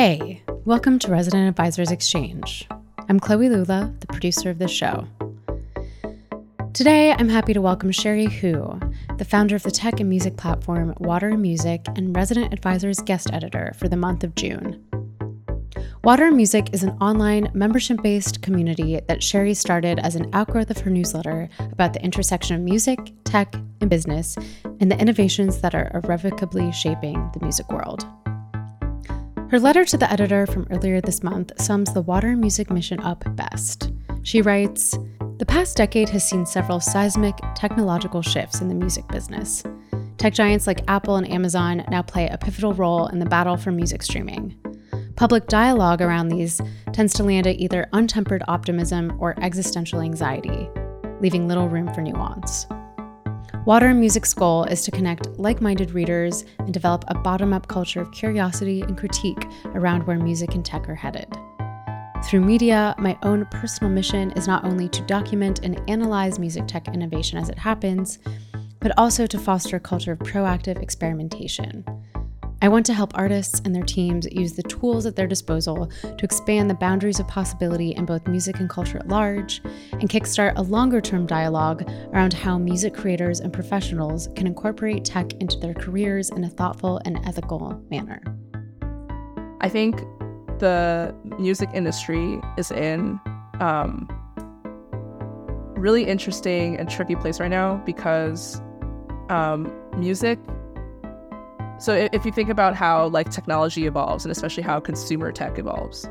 Hey, welcome to Resident Advisors Exchange. I'm Chloe Lula, the producer of this show. Today, I'm happy to welcome Cherie Hu, the founder of the tech and music platform Water and Music and Resident Advisors guest editor for the month of June. Water and Music is an online membership based community that Cherie started as an outgrowth of her newsletter about the intersection of music, tech, and business, and the innovations that are irrevocably shaping the music world. Her letter to the editor from earlier this month sums the water music mission up best. She writes The past decade has seen several seismic technological shifts in the music business. Tech giants like Apple and Amazon now play a pivotal role in the battle for music streaming. Public dialogue around these tends to land at either untempered optimism or existential anxiety, leaving little room for nuance. Water and Music's goal is to connect like minded readers and develop a bottom up culture of curiosity and critique around where music and tech are headed. Through media, my own personal mission is not only to document and analyze music tech innovation as it happens, but also to foster a culture of proactive experimentation. I want to help artists and their teams use the tools at their disposal to expand the boundaries of possibility in both music and culture at large, and kickstart a longer term dialogue around how music creators and professionals can incorporate tech into their careers in a thoughtful and ethical manner. I think the music industry is in um, really interesting and tricky place right now because um, music so if you think about how like technology evolves and especially how consumer tech evolves,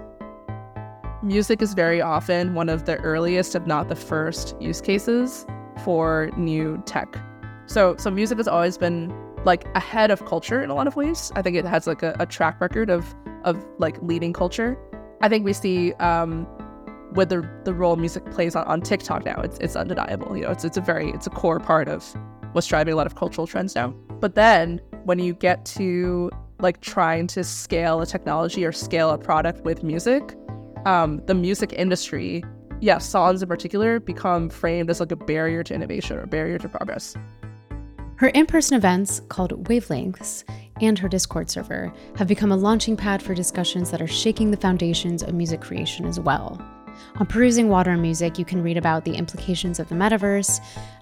music is very often one of the earliest, if not the first, use cases for new tech. So so music has always been like ahead of culture in a lot of ways. I think it has like a, a track record of of like leading culture. I think we see um, with the the role music plays on, on TikTok now, it's it's undeniable. You know, it's it's a very it's a core part of what's driving a lot of cultural trends now. But then when you get to like trying to scale a technology or scale a product with music, um, the music industry, yeah, songs in particular, become framed as like a barrier to innovation or barrier to progress. Her in person events, called Wavelengths, and her Discord server have become a launching pad for discussions that are shaking the foundations of music creation as well. On Perusing Water and Music, you can read about the implications of the metaverse,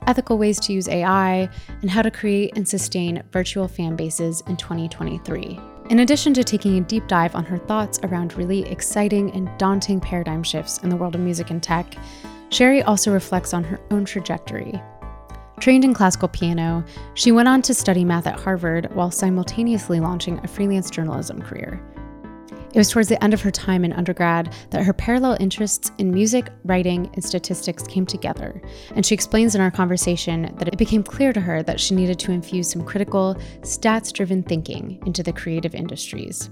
ethical ways to use AI, and how to create and sustain virtual fan bases in 2023. In addition to taking a deep dive on her thoughts around really exciting and daunting paradigm shifts in the world of music and tech, Cherie also reflects on her own trajectory. Trained in classical piano, she went on to study math at Harvard while simultaneously launching a freelance journalism career. It was towards the end of her time in undergrad that her parallel interests in music, writing, and statistics came together, and she explains in our conversation that it became clear to her that she needed to infuse some critical, stats driven thinking into the creative industries.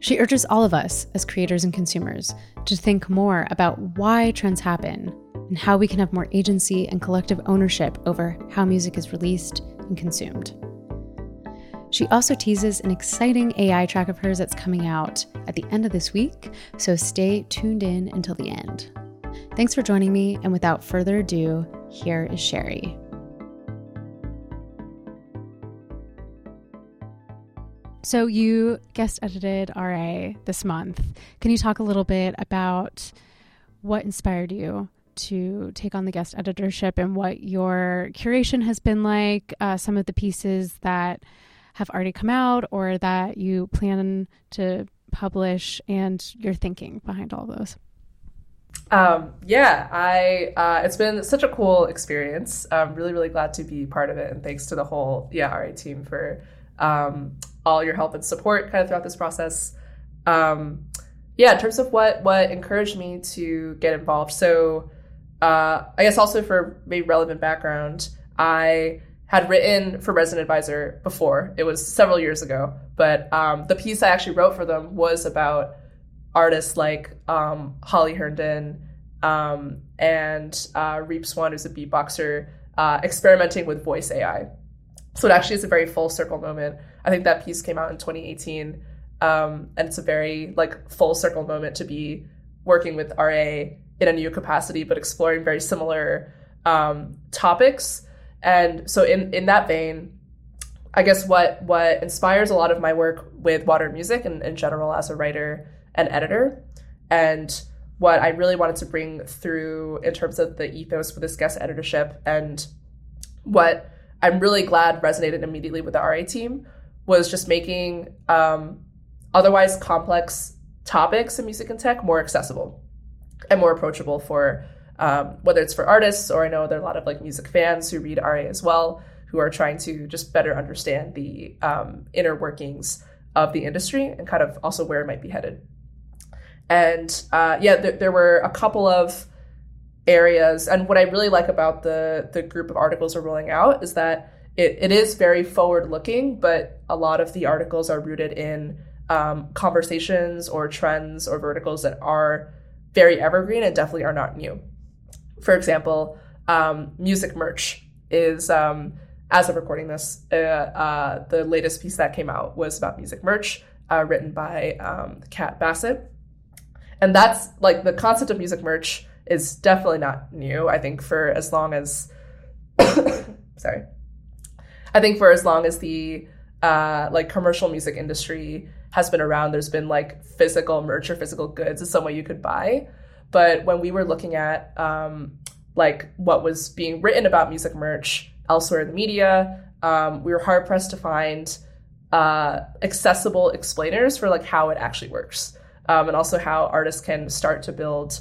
She urges all of us, as creators and consumers, to think more about why trends happen and how we can have more agency and collective ownership over how music is released and consumed. She also teases an exciting AI track of hers that's coming out at the end of this week, so stay tuned in until the end. Thanks for joining me, and without further ado, here is Cherie. So, you guest edited RA this month. Can you talk a little bit about what inspired you to take on the guest editorship and what your curation has been like? Uh, some of the pieces that have already come out or that you plan to publish and your thinking behind all those? Um, yeah, I uh, it's been such a cool experience. I'm really really glad to be part of it, and thanks to the whole yeah RA team for um, all your help and support kind of throughout this process. Um, yeah, in terms of what what encouraged me to get involved. So uh, I guess also for maybe relevant background, I had written for Resident Advisor before. It was several years ago, but um, the piece I actually wrote for them was about artists like um, Holly Herndon um, and uh, Reeps One, who's a beatboxer, uh, experimenting with voice AI. So it actually is a very full circle moment. I think that piece came out in 2018, um, and it's a very like full circle moment to be working with RA in a new capacity, but exploring very similar um, topics and so in in that vein, I guess what what inspires a lot of my work with water music and in general as a writer and editor, and what I really wanted to bring through in terms of the ethos for this guest editorship and what I'm really glad resonated immediately with the RA team was just making um, otherwise complex topics in music and tech more accessible and more approachable for um, whether it's for artists or I know there are a lot of like music fans who read RA as well who are trying to just better understand the um, inner workings of the industry and kind of also where it might be headed. And uh, yeah, th- there were a couple of areas, and what I really like about the the group of articles we're rolling out is that it, it is very forward looking, but a lot of the articles are rooted in um, conversations or trends or verticals that are very evergreen and definitely are not new. For example, um, music merch is um, as of recording this, uh, uh, the latest piece that came out was about music merch, uh, written by um, Kat Bassett. And that's like the concept of music merch is definitely not new. I think for as long as, sorry, I think for as long as the uh, like commercial music industry has been around, there's been like physical merch or physical goods is some way you could buy. But when we were looking at um, like what was being written about music merch elsewhere in the media. Um, we were hard pressed to find uh, accessible explainers for like how it actually works, um, and also how artists can start to build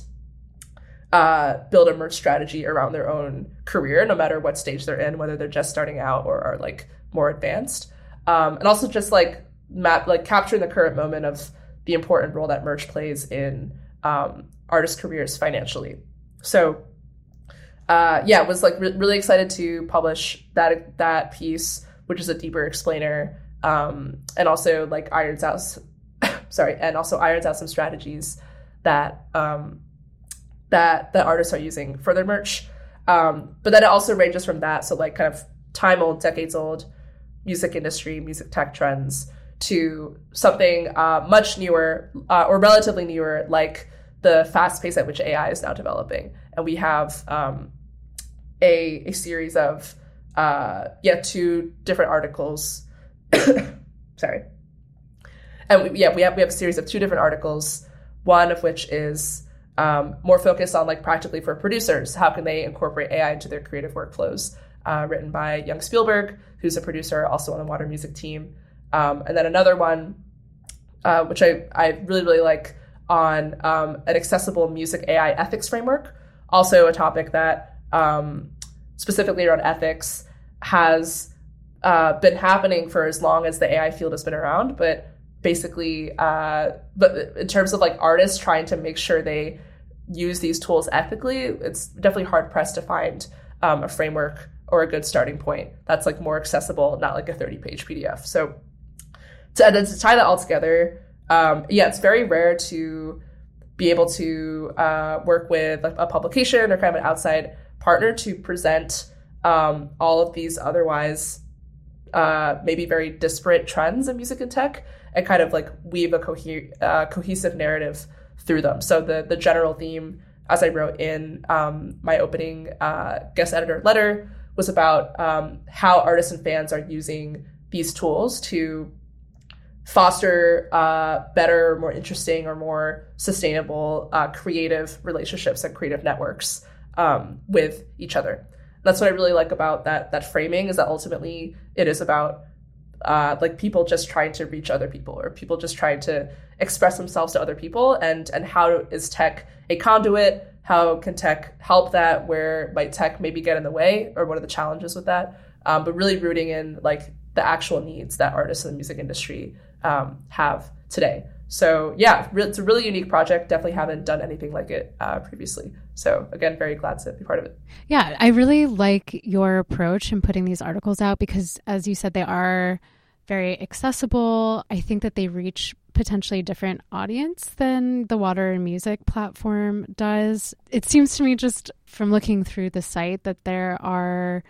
uh, build a merch strategy around their own career, no matter what stage they're in, whether they're just starting out or are like more advanced, um, and also just like map like capturing the current moment of the important role that merch plays in um, artist careers financially. So uh, yeah, was like re- really excited to publish that that piece, which is a deeper explainer, um, and also like irons out, sorry, and also irons out some strategies that um, that the artists are using for their merch. Um, but then it also ranges from that, so like kind of time old, decades old music industry, music tech trends to something uh, much newer uh, or relatively newer, like the fast pace at which AI is now developing. And we have um, a, a series of uh, yeah two different articles. Sorry, and we, yeah we have we have a series of two different articles. One of which is um, more focused on like practically for producers, how can they incorporate AI into their creative workflows? Uh, written by Yung Spielberg, who's a producer also on the Water Music team, um, and then another one, uh, which I I really really like on um, an accessible music AI ethics framework. Also, a topic that um, specifically around ethics has uh, been happening for as long as the AI field has been around, but basically, uh, but in terms of like artists trying to make sure they use these tools ethically, it's definitely hard pressed to find um, a framework or a good starting point that's like more accessible, not like a 30 page PDF. So to, to tie that all together, um, yeah, it's very rare to be able to uh, work with a, a publication or kind of an outside partner to present um, all of these otherwise uh, maybe very disparate trends in music and tech and kind of like weave a co- uh, cohesive narrative through them. So the the general theme, as I wrote in um, my opening uh, guest editor letter, was about um, how artists and fans are using these tools to foster uh, better, more interesting, or more sustainable uh, creative relationships and creative networks um, with each other. That's what I really like about that that framing is that ultimately it is about uh, like people just trying to reach other people or people just trying to express themselves to other people and and how is tech a conduit? How can tech help that? Where might tech maybe get in the way? Or what are the challenges with that? Um, but really rooting in like the actual needs that artists in the music industry um, have today so yeah, it's a really unique project. Definitely haven't done anything like it uh, previously. So again, very glad to be part of it. Yeah, I really like your approach in putting these articles out because, as you said, they are very accessible. I think that they reach potentially different audience than the water and music platform does. It seems to me just from looking through the site that there are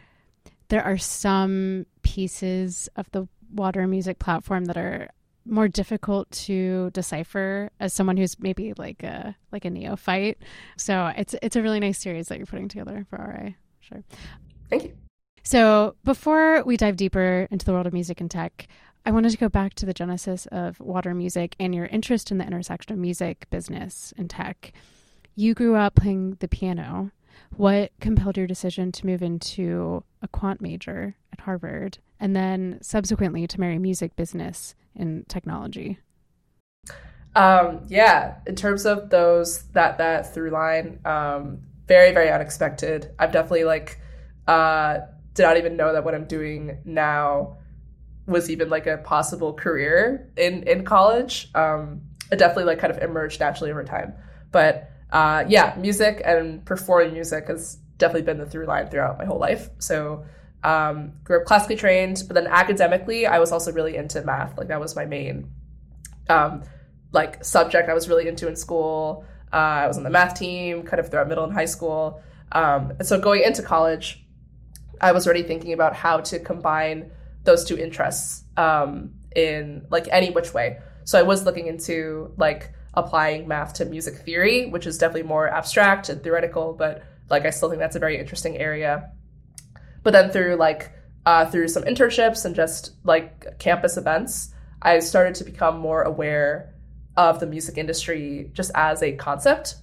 there are some pieces of the water music platform that are more difficult to decipher as someone who's maybe like a like a neophyte. So it's it's a really nice series that you're putting together for RA. Sure. Thank you. So, before we dive deeper into the world of music and tech, I wanted to go back to the genesis of water music and your interest in the intersection of music, business, and tech. You grew up playing the piano. What compelled your decision to move into a quant major at Harvard and then subsequently to marry music, business, and technology? Um, yeah, in terms of those that that through line, um, very very unexpected. I've definitely like uh, did not even know that what I'm doing now was even like a possible career in in college. Um, it definitely like kind of emerged naturally over time. But uh, yeah, music and performing music has definitely been the through line throughout my whole life. So um, grew up classically trained, but then academically, I was also really into math. Like that was my main um, like subject I was really into in school. Uh, I was on the math team kind of throughout middle and high school. Um, and so going into college, I was already thinking about how to combine those two interests um, in like any which way. So I was looking into like applying math to music theory, which is definitely more abstract and theoretical, but like I still think that's a very interesting area. But then through like uh, through some internships and just like campus events, I started to become more aware of the music industry just as a concept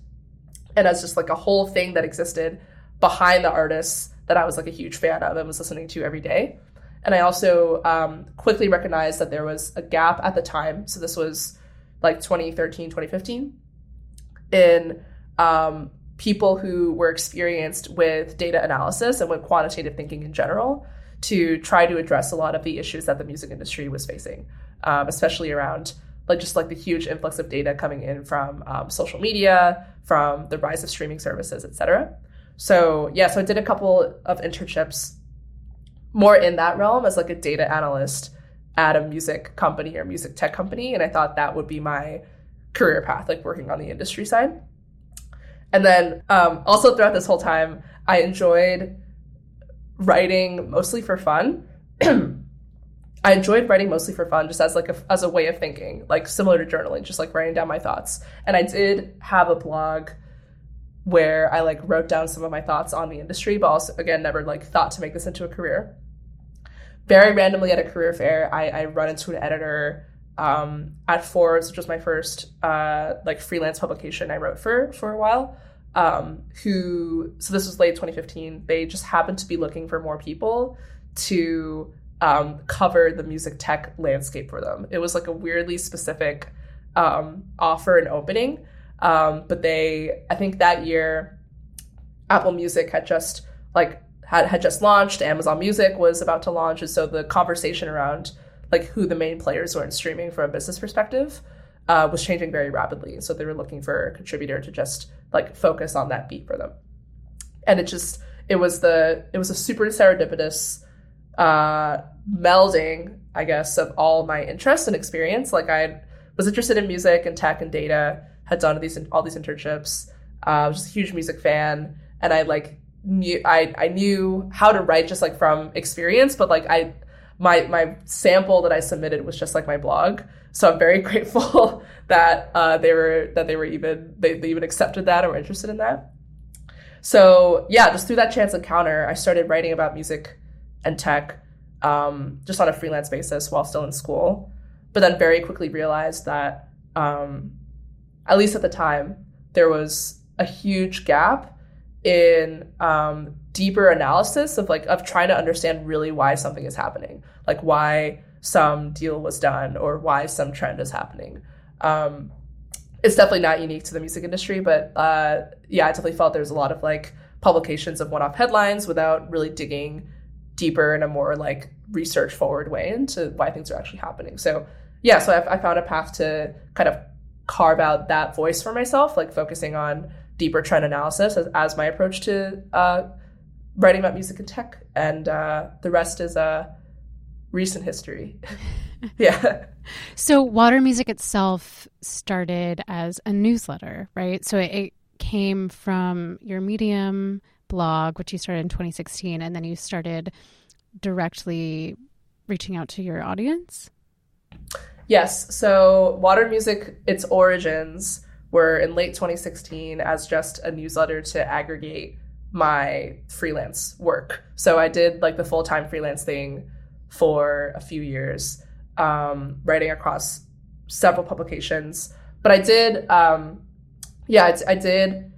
and as just like a whole thing that existed behind the artists that I was like a huge fan of and was listening to every day. And I also um, quickly recognized that there was a gap at the time. So this was like 2013, 2015, in um, people who were experienced with data analysis and with quantitative thinking in general to try to address a lot of the issues that the music industry was facing, um, especially around like just like the huge influx of data coming in from um, social media, from the rise of streaming services, et cetera. So yeah, so I did a couple of internships more in that realm as like a data analyst at a music company or music tech company, and I thought that would be my career path, like working on the industry side. And then um, also throughout this whole time, I enjoyed writing mostly for fun. I enjoyed writing mostly for fun, just as like a, as a way of thinking, like similar to journaling, just like writing down my thoughts. And I did have a blog where I like wrote down some of my thoughts on the industry, but also again never like thought to make this into a career. Very randomly at a career fair, I, I run into an editor um, at Forbes, which was my first uh, like freelance publication I wrote for for a while. Um, who so this was late 2015. They just happened to be looking for more people to um, cover the music tech landscape for them. It was like a weirdly specific um, offer and opening. Um, but they, I think that year, Apple Music had just like had, had just launched. Amazon Music was about to launch, and so the conversation around like who the main players were in streaming from a business perspective uh, was changing very rapidly. So they were looking for a contributor to just like focus on that beat for them. And it just it was the it was a super serendipitous uh, melding, I guess, of all my interests and experience. Like I was interested in music and tech and data, had done these all these internships. Uh, I was just a huge music fan, and I like knew I I knew how to write just like from experience, but like I my my sample that I submitted was just like my blog. So I'm very grateful that uh, they were that they were even they, they even accepted that or were interested in that. So yeah, just through that chance encounter, I started writing about music and tech um, just on a freelance basis while still in school. But then very quickly realized that, um, at least at the time, there was a huge gap in um, deeper analysis of like of trying to understand really why something is happening, like why some deal was done or why some trend is happening. Um, it's definitely not unique to the music industry, but uh, yeah, I definitely felt there's a lot of like publications of one-off headlines without really digging deeper in a more like research forward way into why things are actually happening. So yeah, so I, I found a path to kind of carve out that voice for myself, like focusing on deeper trend analysis as, as my approach to uh, writing about music and tech, and uh, the rest is uh, recent history. yeah. So Water Music itself started as a newsletter, right? So it came from your Medium blog, which you started in 2016, and then you started directly reaching out to your audience? Yes. So, Water Music, its origins were in late 2016 as just a newsletter to aggregate my freelance work. So I did like the full time freelance thing for a few years, um, writing across several publications. But I did, um, yeah, I, did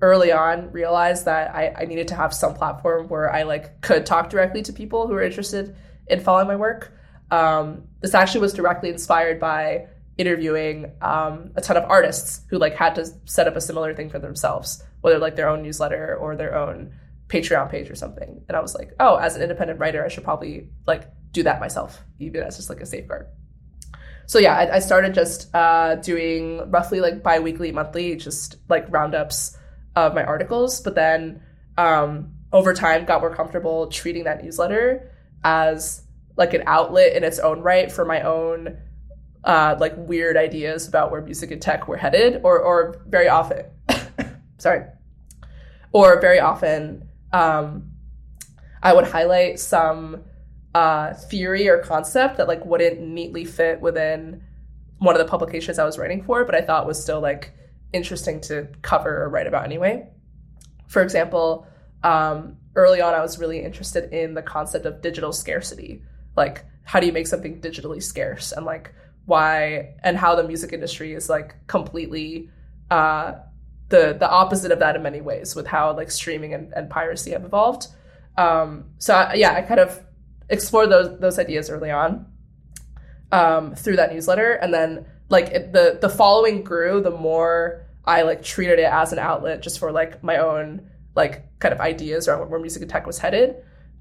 early on realize that I, I needed to have some platform where I like could talk directly to people who are interested in following my work. Um, this actually was directly inspired by interviewing um, a ton of artists who like had to set up a similar thing for themselves, whether like their own newsletter or their own Patreon page or something. And I was like, oh, as an independent writer, I should probably like do that myself, even as just like a safeguard. So yeah, I, I started just uh, doing roughly like biweekly, monthly, just like roundups of my articles. But then um, over time, got more comfortable treating that newsletter as like an outlet in its own right for my own uh, like weird ideas about where music and tech were headed, or or very often, sorry, or very often, um, I would highlight some uh, theory or concept that like wouldn't neatly fit within one of the publications I was writing for, but I thought was still like interesting to cover or write about anyway. For example, um, early on, I was really interested in the concept of digital scarcity. Like, how do you make something digitally scarce? And like, why and how the music industry is like completely uh, the the opposite of that in many ways with how like streaming and, and piracy have evolved. Um, so I, yeah, I kind of explored those those ideas early on um, through that newsletter, and then like it, the the following grew. The more I like treated it as an outlet just for like my own like kind of ideas around where music and tech was headed.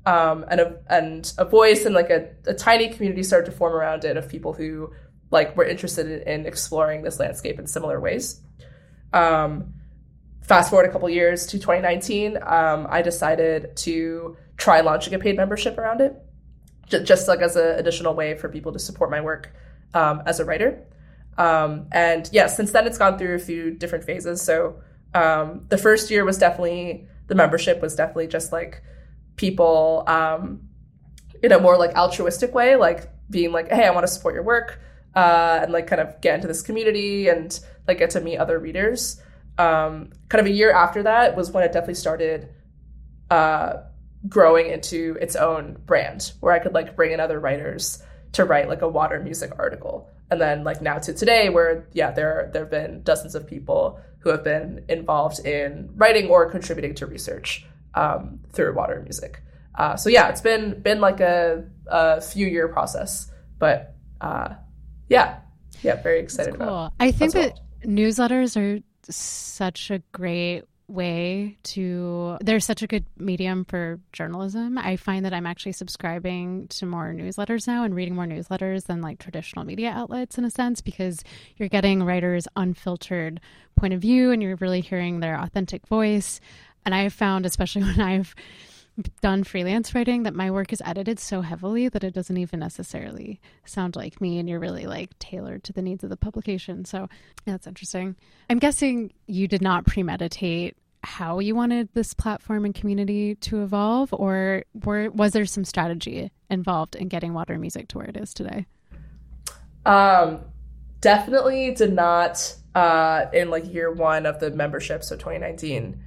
Um, and a and a voice and like a, a tiny community started to form around it of people who like were interested in, in exploring this landscape in similar ways. Um, fast forward a couple years to 2019, um, I decided to try launching a paid membership around it, j- just like as an additional way for people to support my work um, as a writer. Um, and yeah, since then it's gone through a few different phases. So um, the first year was definitely the membership was definitely just like people um, in a more like altruistic way, like being like, hey, I want to support your work uh, and like kind of get into this community and like get to meet other readers. Um, kind of a year after that was when it definitely started uh, growing into its own brand, where I could like bring in other writers to write like a water music article. And then like now to today, where yeah, there there have been dozens of people who have been involved in writing or contributing to research um, through water music. Uh, so yeah, it's been been like a, a few year process, but uh, yeah, yeah, very excited cool. about. I think that newsletters are such a great way to they're such a good medium for journalism. I find that I'm actually subscribing to more newsletters now and reading more newsletters than like traditional media outlets in a sense because you're getting writers unfiltered point of view and you're really hearing their authentic voice. And I've found especially when I've done freelance writing that my work is edited so heavily that it doesn't even necessarily sound like me and you're really like tailored to the needs of the publication. So that's interesting. I'm guessing you did not premeditate how you wanted this platform and community to evolve or were, was there some strategy involved in getting water music to where it is today? Um, definitely did not uh, in like year one of the membership, so 2019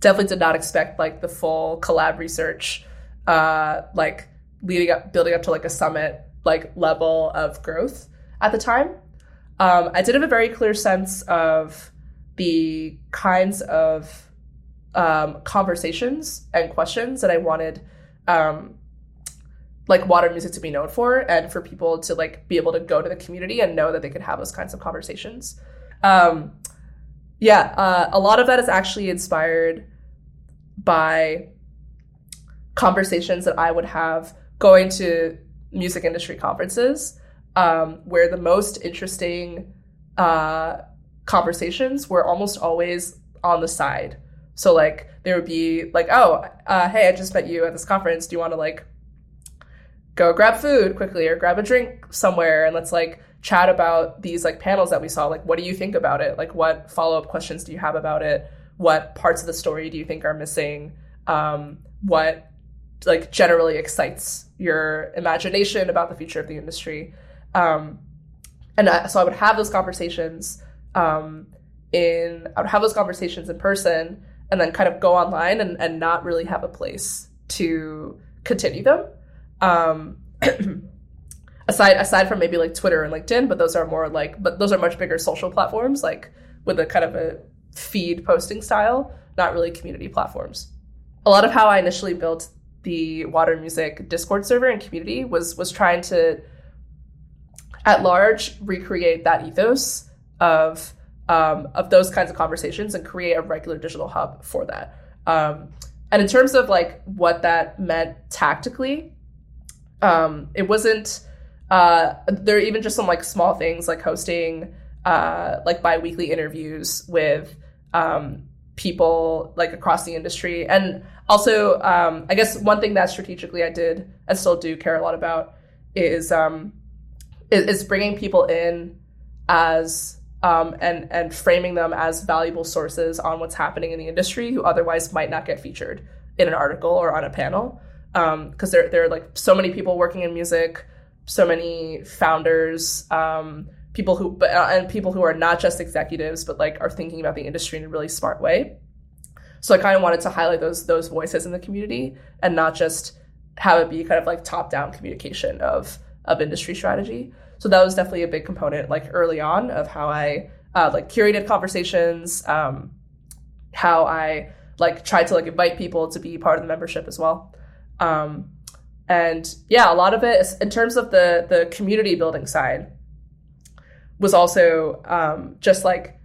definitely did not expect like the full collab research, uh, like leading up, building up to like a summit like level of growth at the time. Um, I did have a very clear sense of the kinds of um, conversations and questions that I wanted, um, like water music to be known for, and for people to like be able to go to the community and know that they could have those kinds of conversations. Um, yeah, uh, a lot of that is actually inspired by conversations that I would have going to music industry conferences, um, where the most interesting uh, conversations were almost always on the side. So like there would be like, oh, uh, hey, I just met you at this conference. Do you want to like go grab food quickly or grab a drink somewhere and let's like chat about these like panels that we saw like what do you think about it? Like what follow-up questions do you have about it? What parts of the story do you think are missing? Um, what like generally excites your imagination about the future of the industry? Um, and I, so i would have those conversations um, in i would have those conversations in person and then kind of go online and, and not really have a place to continue them. Aside aside from maybe like Twitter and LinkedIn, but those are more like but those are much bigger social platforms, like with a kind of a feed posting style, not really community platforms. A lot of how I initially built the Water Music Discord server and community was was trying to at large recreate that ethos of um, of those kinds of conversations and create a regular digital hub for that. Um, and in terms of like what that meant tactically, um, it wasn't. Uh, there are even just some like small things like hosting uh, like biweekly interviews with um, people like across the industry, and also um, I guess one thing that strategically I did and still do care a lot about is um, is, is bringing people in as um, and and framing them as valuable sources on what's happening in the industry who otherwise might not get featured in an article or on a panel. Because um, there there are like so many people working in music, so many founders, um, people who but uh, and people who are not just executives but like are thinking about the industry in a really smart way. So I kind of wanted to highlight those those voices in the community and not just have it be kind of like top down communication of of industry strategy. So that was definitely a big component, like early on, of how I uh, like curated conversations, um, how I like tried to like invite people to be part of the membership as well. Um, and yeah, a lot of it is, in terms of the the community building side was also um, just like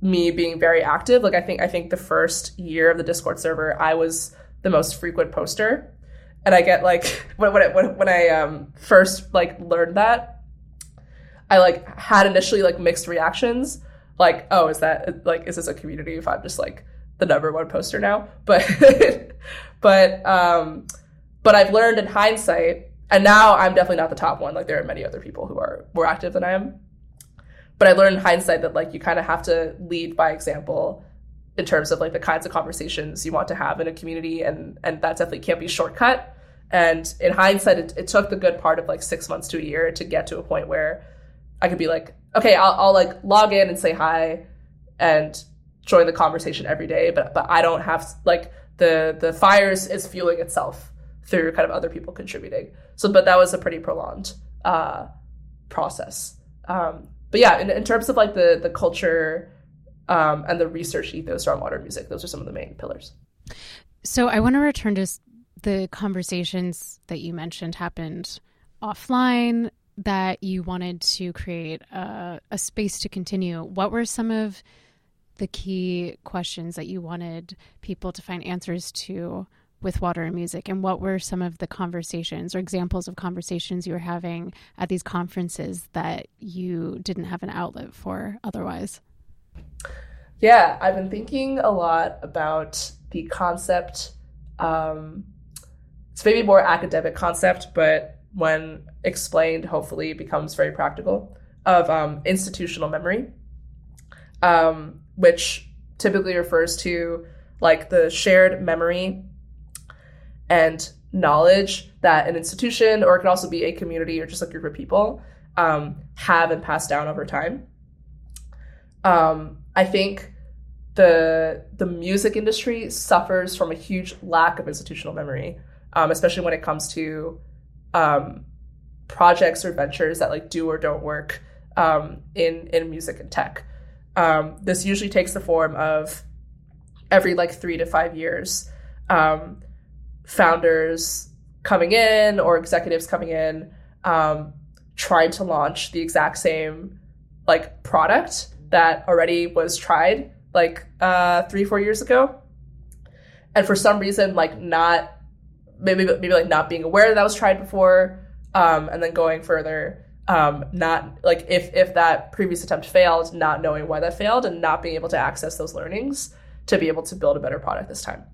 me being very active. Like I think I think the first year of the Discord server, I was the most frequent poster, and I get like when when I, when, I um, first like learned that I like had initially like mixed reactions. Like, oh, is that like is this a community if I'm just like the number one poster now? But but um but I've learned in hindsight, and now I'm definitely not the top one. Like there are many other people who are more active than I am. But I learned in hindsight that like you kind of have to lead by example in terms of like the kinds of conversations you want to have in a community and and that definitely can't be shortcut. And in hindsight, it, it took the good part of like six months to a year to get to a point where I could be like, okay, I'll, I'll like log in and say hi and join the conversation every day, but but I don't have like the the fires is fueling itself through kind of other people contributing. So, but that was a pretty prolonged uh, process. Um, but yeah, in, in terms of like the the culture um, and the research ethos around modern music, those are some of the main pillars. So I want to return to the conversations that you mentioned happened offline that you wanted to create a, a space to continue, what were some of the key questions that you wanted people to find answers to with water and music? And what were some of the conversations or examples of conversations you were having at these conferences that you didn't have an outlet for otherwise? Yeah i've been thinking a lot about the concept um, it's maybe more academic concept but when explained, hopefully becomes very practical, of um, institutional memory, um, which typically refers to like the shared memory and knowledge that an institution, or it could also be a community or just a group of people, um, have and pass down over time. Um, I think the the music industry suffers from a huge lack of institutional memory, um, especially when it comes to um, projects or ventures that like do or don't work um, in in music and tech. Um, this usually takes the form of every like three to five years, um, founders coming in or executives coming in, um, trying to launch the exact same like product that already was tried like uh, three four years ago, and for some reason like not maybe maybe like not being aware that that was tried before, um, and then going further, um, not like if if that previous attempt failed, not knowing why that failed, and not being able to access those learnings to be able to build a better product this time.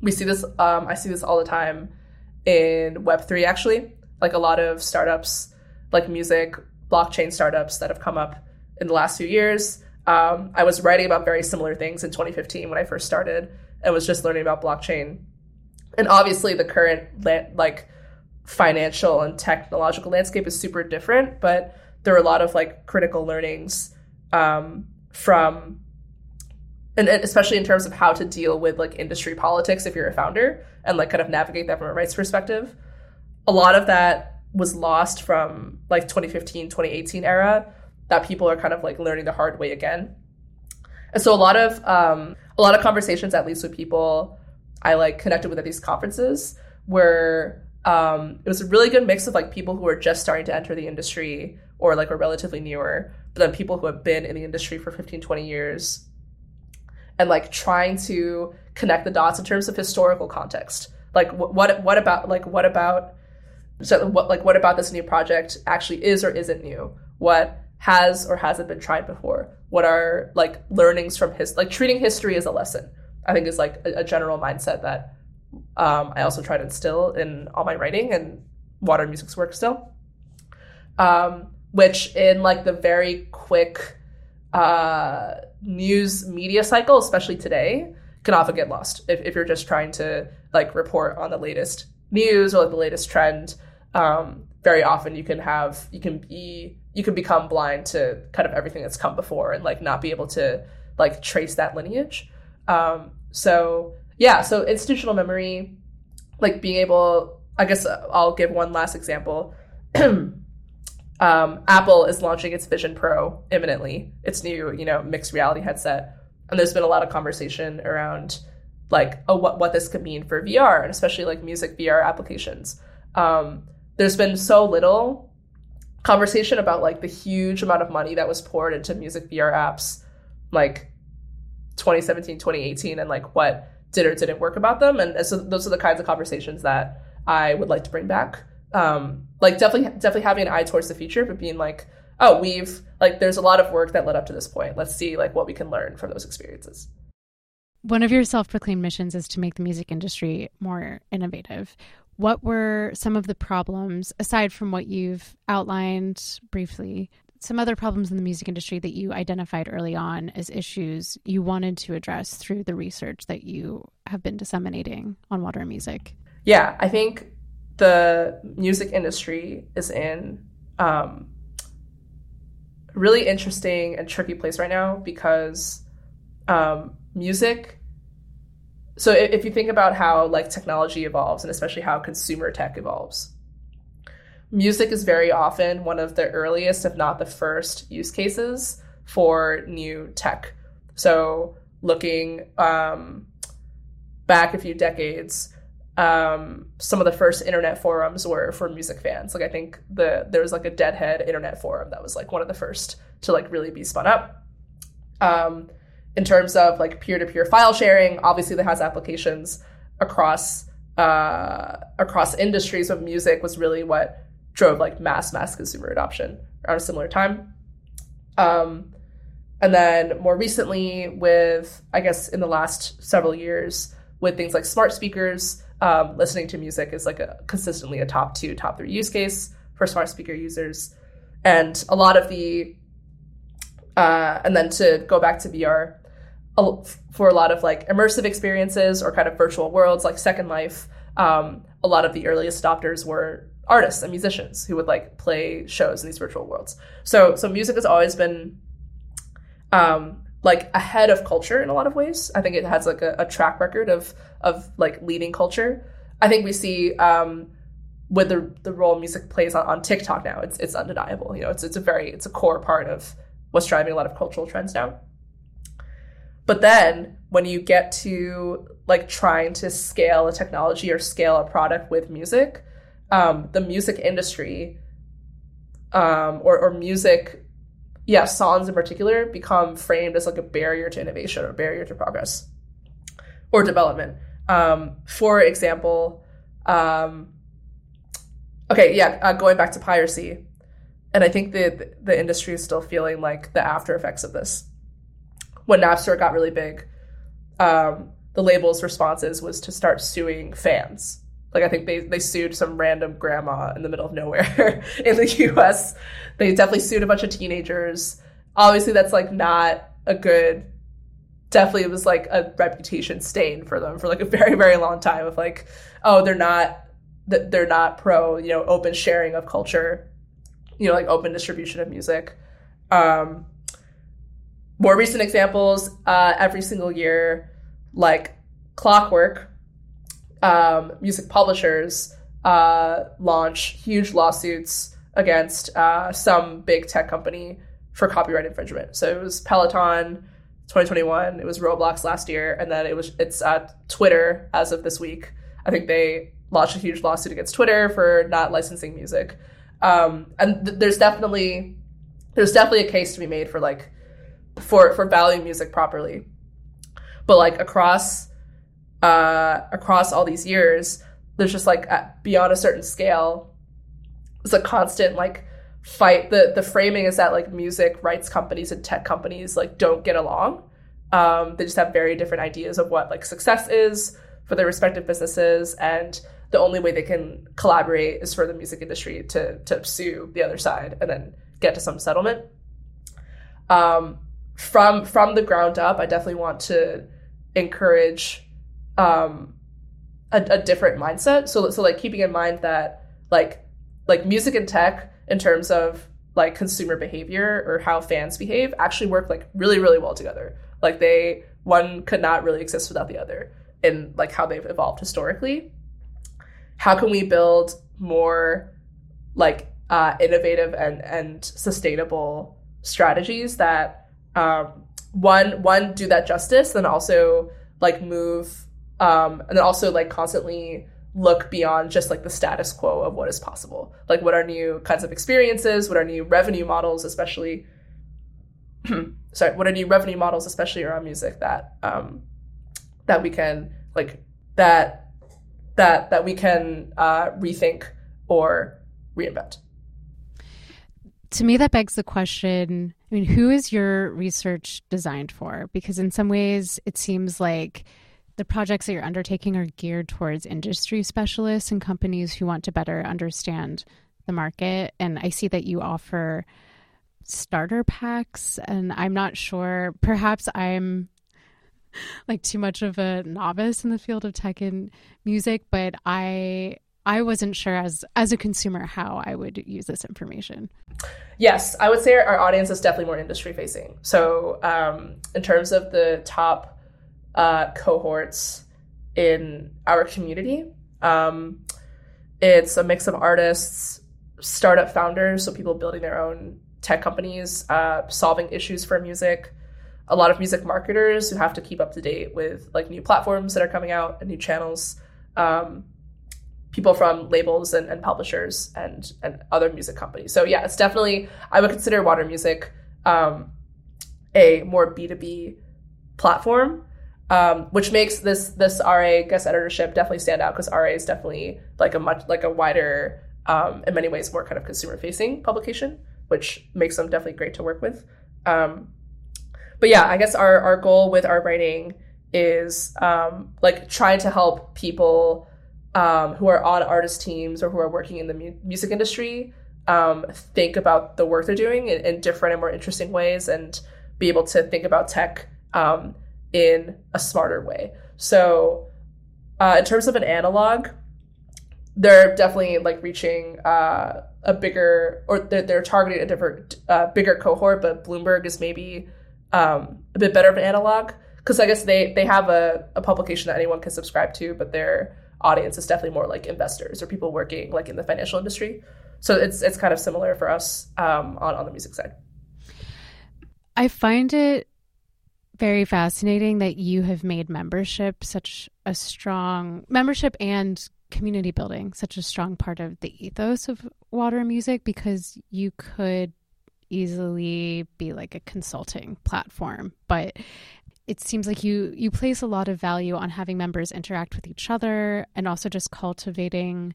We see this. Um, I see this all the time in Web three. Actually, like a lot of startups, like music blockchain startups that have come up in the last few years. Um, I was writing about very similar things in 2015 when I first started and was just learning about blockchain and obviously the current like financial and technological landscape is super different but there are a lot of like critical learnings um, from and especially in terms of how to deal with like industry politics if you're a founder and like kind of navigate that from a rights perspective. A lot of that was lost from like 2015, 2018 era that people are kind of like learning the hard way again. And so a lot of um, a lot of conversations, at least with people I like connected with at these conferences, where um, it was a really good mix of like people who are just starting to enter the industry or like are relatively newer, but then people who have been in the industry for 15, 20 years and like trying to connect the dots in terms of historical context. Like what what, about like what about so what like what about this new project actually is or isn't new? What has or hasn't been tried before? What are like learnings from his like treating history as a lesson? I think is like a, a general mindset that um, I also try to instill in all my writing and water music's work still. Um, which in like the very quick uh, news media cycle, especially today, can often get lost if, if you're just trying to like report on the latest news or like the latest trend. Um, very often you can have you can be you can become blind to kind of everything that's come before and like not be able to like trace that lineage. Um, so yeah, so institutional memory, like being able, I guess I'll give one last example. um, Apple is launching its Vision Pro imminently, its new, you know, mixed reality headset. And there's been a lot of conversation around like oh, what, what this could mean for VR and especially like music VR applications. Um, there's been so little conversation about like the huge amount of money that was poured into music VR apps like 2017, 2018 and like what did or didn't work about them. And so those are the kinds of conversations that I would like to bring back um, like definitely definitely having an eye towards the future, but being like, oh, we've like there's a lot of work that led up to this point. Let's see like what we can learn from those experiences. One of your self-proclaimed missions is to make the music industry more innovative. What were some of the problems aside from what you've outlined briefly? Some other problems in the music industry that you identified early on as issues you wanted to address through the research that you have been disseminating on water and music. Yeah, I think the music industry is in um, a really interesting and tricky place right now because um, music so if, if you think about how like technology evolves and especially how consumer tech evolves music is very often one of the earliest if not the first use cases for new tech. So looking um, back a few decades um, some of the first internet forums were for music fans. Like I think the there was like a Deadhead internet forum that was like one of the first to like really be spun up. Um, in terms of like peer to peer file sharing, obviously that has applications across uh, across industries. But music was really what drove like mass mass consumer adoption around a similar time. Um, and then more recently, with I guess in the last several years, with things like smart speakers um, listening to music is like a consistently a top two, top three use case for smart speaker users. And a lot of the, uh, and then to go back to VR, for a lot of like immersive experiences or kind of virtual worlds like Second Life, um, a lot of the earliest adopters were artists and musicians who would like play shows in these virtual worlds. So, so music has always been um, like ahead of culture in a lot of ways. I think it has like a, a track record of of like leading culture. I think we see um, with the the role music plays on, on TikTok now. It's it's undeniable. You know, it's it's a very it's a core part of what's driving a lot of cultural trends now. But then when you get to like trying to scale a technology or scale a product with music, um, the music industry um, or, or music yeah, songs in particular become framed as like a barrier to innovation or barrier to progress or development. Um, for example, um, okay, yeah, uh, going back to piracy, and I think the the industry is still feeling like the after effects of this. When Napster got really big, um, the label's responses was to start suing fans like I think they they sued some random grandma in the middle of nowhere in the US. They definitely sued a bunch of teenagers. Obviously that's like not a good definitely it was like a reputation stain for them for like a very very long time of like oh they're not that they're not pro, you know, open sharing of culture, you know, like open distribution of music. Um more recent examples, uh, every single year, like Clockwork, um, music publishers uh, launch huge lawsuits against uh, some big tech company for copyright infringement. So it was Peloton 2021, it was Roblox last year, and then it was it's uh, Twitter as of this week. I think they launched a huge lawsuit against Twitter for not licensing music. Um, and th- there's definitely there's definitely a case to be made for like for for valuing music properly. But like across uh, across all these years, there's just like beyond a certain scale, it's a constant like fight. the The framing is that like music rights companies and tech companies like don't get along. Um, they just have very different ideas of what like success is for their respective businesses, and the only way they can collaborate is for the music industry to to sue the other side and then get to some settlement. Um, from from the ground up, I definitely want to encourage um, a, a different mindset. So so like keeping in mind that like like music and tech in terms of like consumer behavior or how fans behave actually work like really really well together. Like they one could not really exist without the other in like how they've evolved historically. How can we build more like uh, innovative and and sustainable strategies that um, one one do that justice, then also like move um, and then also like constantly look beyond just like the status quo of what is possible. Like what are new kinds of experiences, what are new revenue models, especially sorry, what are new revenue models, especially around music that um, that we can like that that that we can uh, rethink or reinvent. To me, that begs the question. I mean, who is your research designed for? Because in some ways, it seems like the projects that you're undertaking are geared towards industry specialists and companies who want to better understand the market. And I see that you offer starter packs, and I'm not sure, perhaps I'm like too much of a novice in the field of tech and music, but I I wasn't sure as as a consumer how I would use this information. Yes, I would say our audience is definitely more industry facing. So um, in terms of the top uh, cohorts in our community. Um, it's a mix of artists, startup founders, so people building their own tech companies, uh, solving issues for music, a lot of music marketers who have to keep up to date with like new platforms that are coming out and new channels, um, people from labels and, and, publishers and and other music companies. So yeah, it's definitely I would consider Water Music um, a more B two B platform um, which makes this this RA guest editorship definitely stand out because RA is definitely like a much like a wider, um, in many ways more kind of consumer facing publication, which makes them definitely great to work with. Um, but yeah, I guess our our goal with our writing is um, like trying to help people um, who are on artist teams or who are working in the mu- music industry um, think about the work they're doing in, in, different and more interesting ways and be able to think about tech um, in a smarter way. So, uh, in terms of an analog, they're definitely like reaching uh, a bigger, or they're, they're targeting a different, uh, bigger cohort. But Bloomberg is maybe um, a bit better of an analog because I guess they they have a, a publication that anyone can subscribe to, but their audience is definitely more like investors or people working like in the financial industry. So it's it's kind of similar for us um, on on the music side. I find it very fascinating that you have made membership such a strong membership and community building such a strong part of the ethos of water music because you could easily be like a consulting platform. But it seems like you you place a lot of value on having members interact with each other and also just cultivating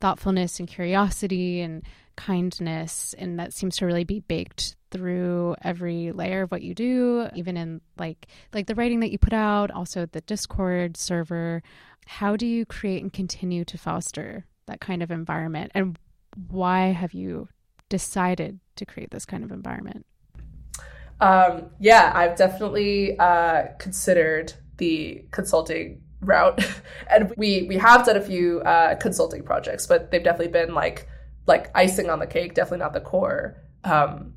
thoughtfulness and curiosity and kindness and that seems to really be baked through every layer of what you do even in like like the writing that you put out also the discord server. How do you create and continue to foster that kind of environment? And why have you decided to create this kind of environment? Um, yeah i've definitely uh, considered the consulting route. And we we have done a few uh, consulting projects but they've definitely been like like icing on the cake definitely not the core. Um,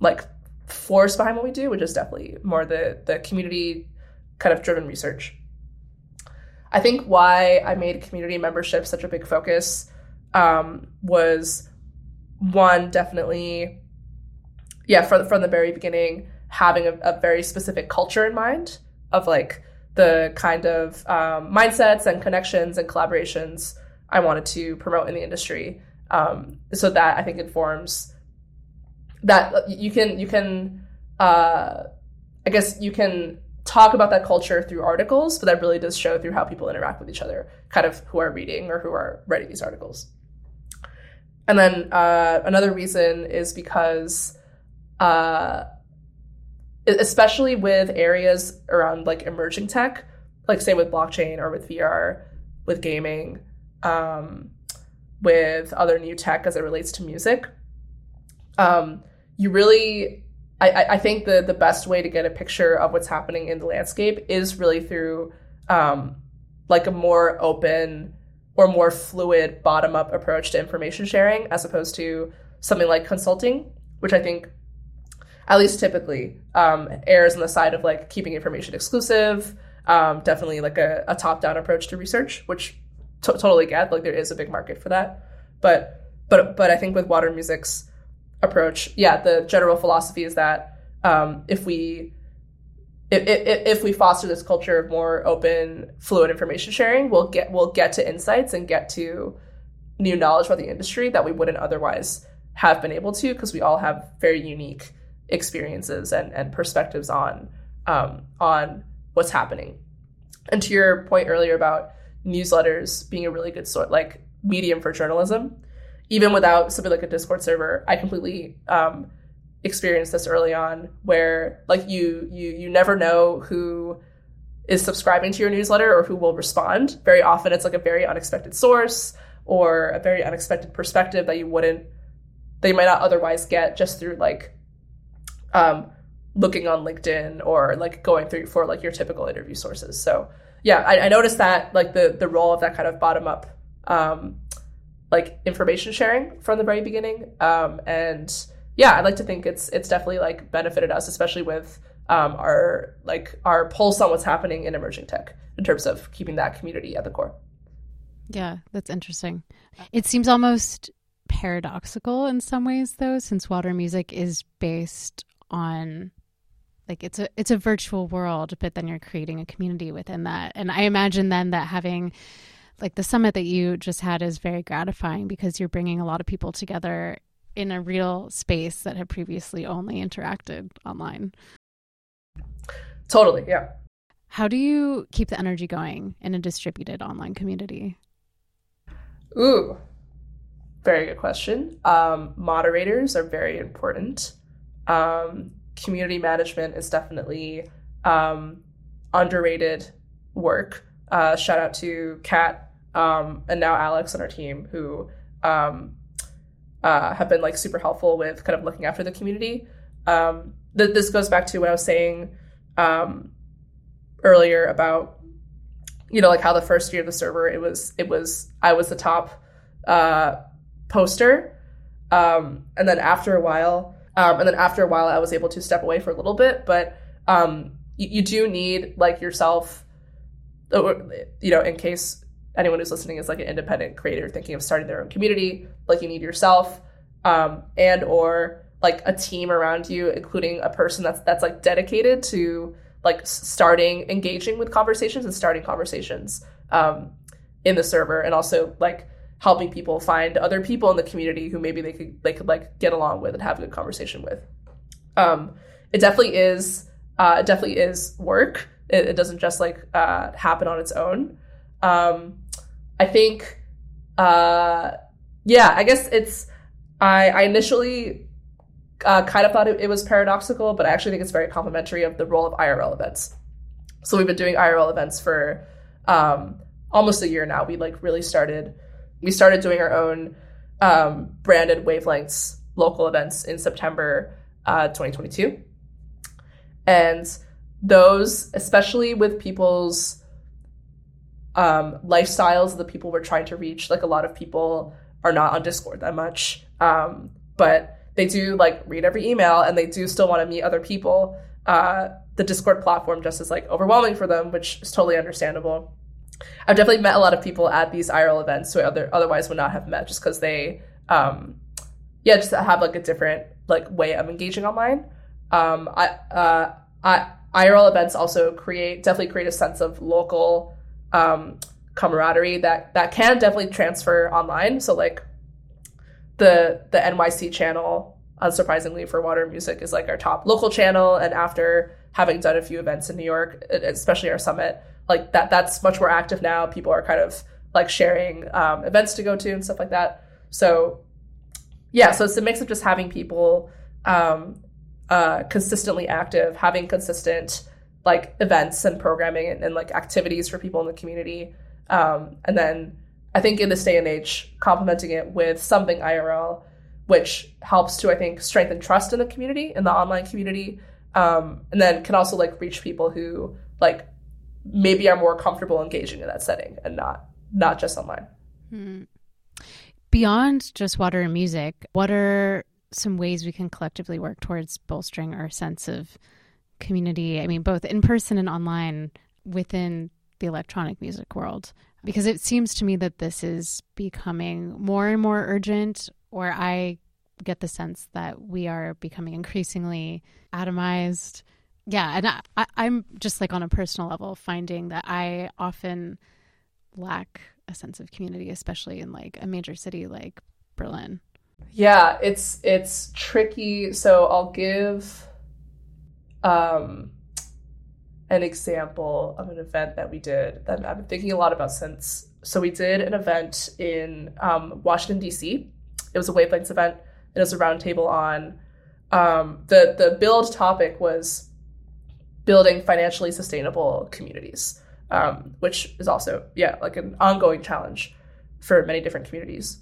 like force behind what we do, which is definitely more the the community kind of driven research. I think why I made community membership such a big focus um, was one definitely, yeah, from from the very beginning, having a, a very specific culture in mind of like the kind of um, mindsets and connections and collaborations I wanted to promote in the industry. Um, so that I think informs that you can you can uh, I guess you can talk about that culture through articles, but that really does show through how people interact with each other, kind of who are reading or who are writing these articles. And then uh, another reason is because, uh, especially with areas around like emerging tech, like say with blockchain or with VR, with gaming, um, with other new tech as it relates to music, um, you really I, I think the the best way to get a picture of what's happening in the landscape is really through um, like a more open or more fluid bottom up approach to information sharing as opposed to something like consulting, which I think at least typically um, errs on the side of like keeping information exclusive. Um, definitely like a, a top down approach to research, which t- totally get like there is a big market for that. But but but I think with Water Music's approach, yeah, the general philosophy is that um, if we if, if, we foster this culture of more open, fluid information sharing, we'll get we'll get to insights and get to new knowledge about the industry that we wouldn't otherwise have been able to because we all have very unique experiences and, and perspectives on um, on what's happening. And to your point earlier about newsletters being a really good sort like medium for journalism, even without something like a Discord server, I completely um, experienced this early on, where like you you you never know who is subscribing to your newsletter or who will respond. Very often, it's like a very unexpected source or a very unexpected perspective that you wouldn't they might not otherwise get just through like um, looking on LinkedIn or like going through for like your typical interview sources. So yeah, I, I noticed that like the the role of that kind of bottom up um, like information sharing from the very beginning. Um, and yeah, I'd like to think it's it's definitely like benefited us, especially with um, our like our pulse on what's happening in emerging tech in terms of keeping that community at the core. Yeah, that's interesting. It seems almost paradoxical in some ways though since water music is based on like it's a it's a virtual world but then you're creating a community within that and i imagine then that having like the summit that you just had is very gratifying because you're bringing a lot of people together in a real space that had previously only interacted online. Totally, yeah. How do you keep the energy going in a distributed online community? Ooh, very good question. Um, moderators are very important. Um, community management is definitely um, underrated work. Uh, shout out to Kat um, and now Alex and our team who um, uh, have been like super helpful with kind of looking after the community. Um, th- this goes back to what I was saying um, earlier about you know like how the first year of the server it was it was I was the top uh, poster, um, and then after a while, um, and then after a while I was able to step away for a little bit, but um, you, you do need like yourself, you know, in case anyone who's listening is like an independent creator thinking of starting their own community, like you need yourself um, and or like a team around you, including a person that's that's like dedicated to like starting engaging with conversations and starting conversations um, in the server, and also like helping people find other people in the community who maybe they could they could like get along with and have a good conversation with. Um, it definitely is. Uh, it definitely is work. It, it doesn't just like uh, happen on its own. Um, I think, uh, yeah, I guess it's. I, I initially uh, kind of thought it, it was paradoxical, but I actually think it's very complimentary of the role of IRL events. So we've been doing IRL events for um, almost a year now. We like really started. We started doing our own um, branded wavelengths local events in September uh, 2022, and those, especially with people's um, lifestyles of the people we're trying to reach. Like a lot of people are not on Discord that much, um, but they do like read every email and they do still want to meet other people, uh, the Discord platform just is like overwhelming for them, which is totally understandable. I've definitely met a lot of people at these IRL events who other otherwise would not have met just because they, um, yeah, just have like a different like way of engaging online. Um, I, uh, I, IRL events also create definitely create a sense of local um, camaraderie that that can definitely transfer online. So like the the NYC channel, unsurprisingly for Water Music, is like our top local channel, and after having done a few events in New York, especially our summit, like that that's much more active now. People are kind of like sharing um, events to go to and stuff like that. So yeah, so it's a mix of just having people um, uh, consistently active, having consistent like events and programming and, and, like activities for people in the community, um, and then I think in this day and age, complementing it with something IRL, which helps to I think strengthen trust in the community in the online community, um, and then can also like reach people who like maybe are more comfortable engaging in that setting and not not just online. Hmm. Beyond just water and music, what are some ways we can collectively work towards bolstering our sense of community? I mean, both in person and online within the electronic music world. Because it seems to me that this is becoming more and more urgent, or I get the sense that we are becoming increasingly atomized. Yeah, and I, I, am just like on a personal level finding that I often lack a sense of community, especially in like a major city like Berlin. Yeah, it's it's tricky. So I'll give um an example of an event that we did that I've been thinking a lot about since. So we did an event in um, Washington D.C. It was a wavelengths event. It was a roundtable on um, the the build topic was building financially sustainable communities, um, which is also yeah like an ongoing challenge for many different communities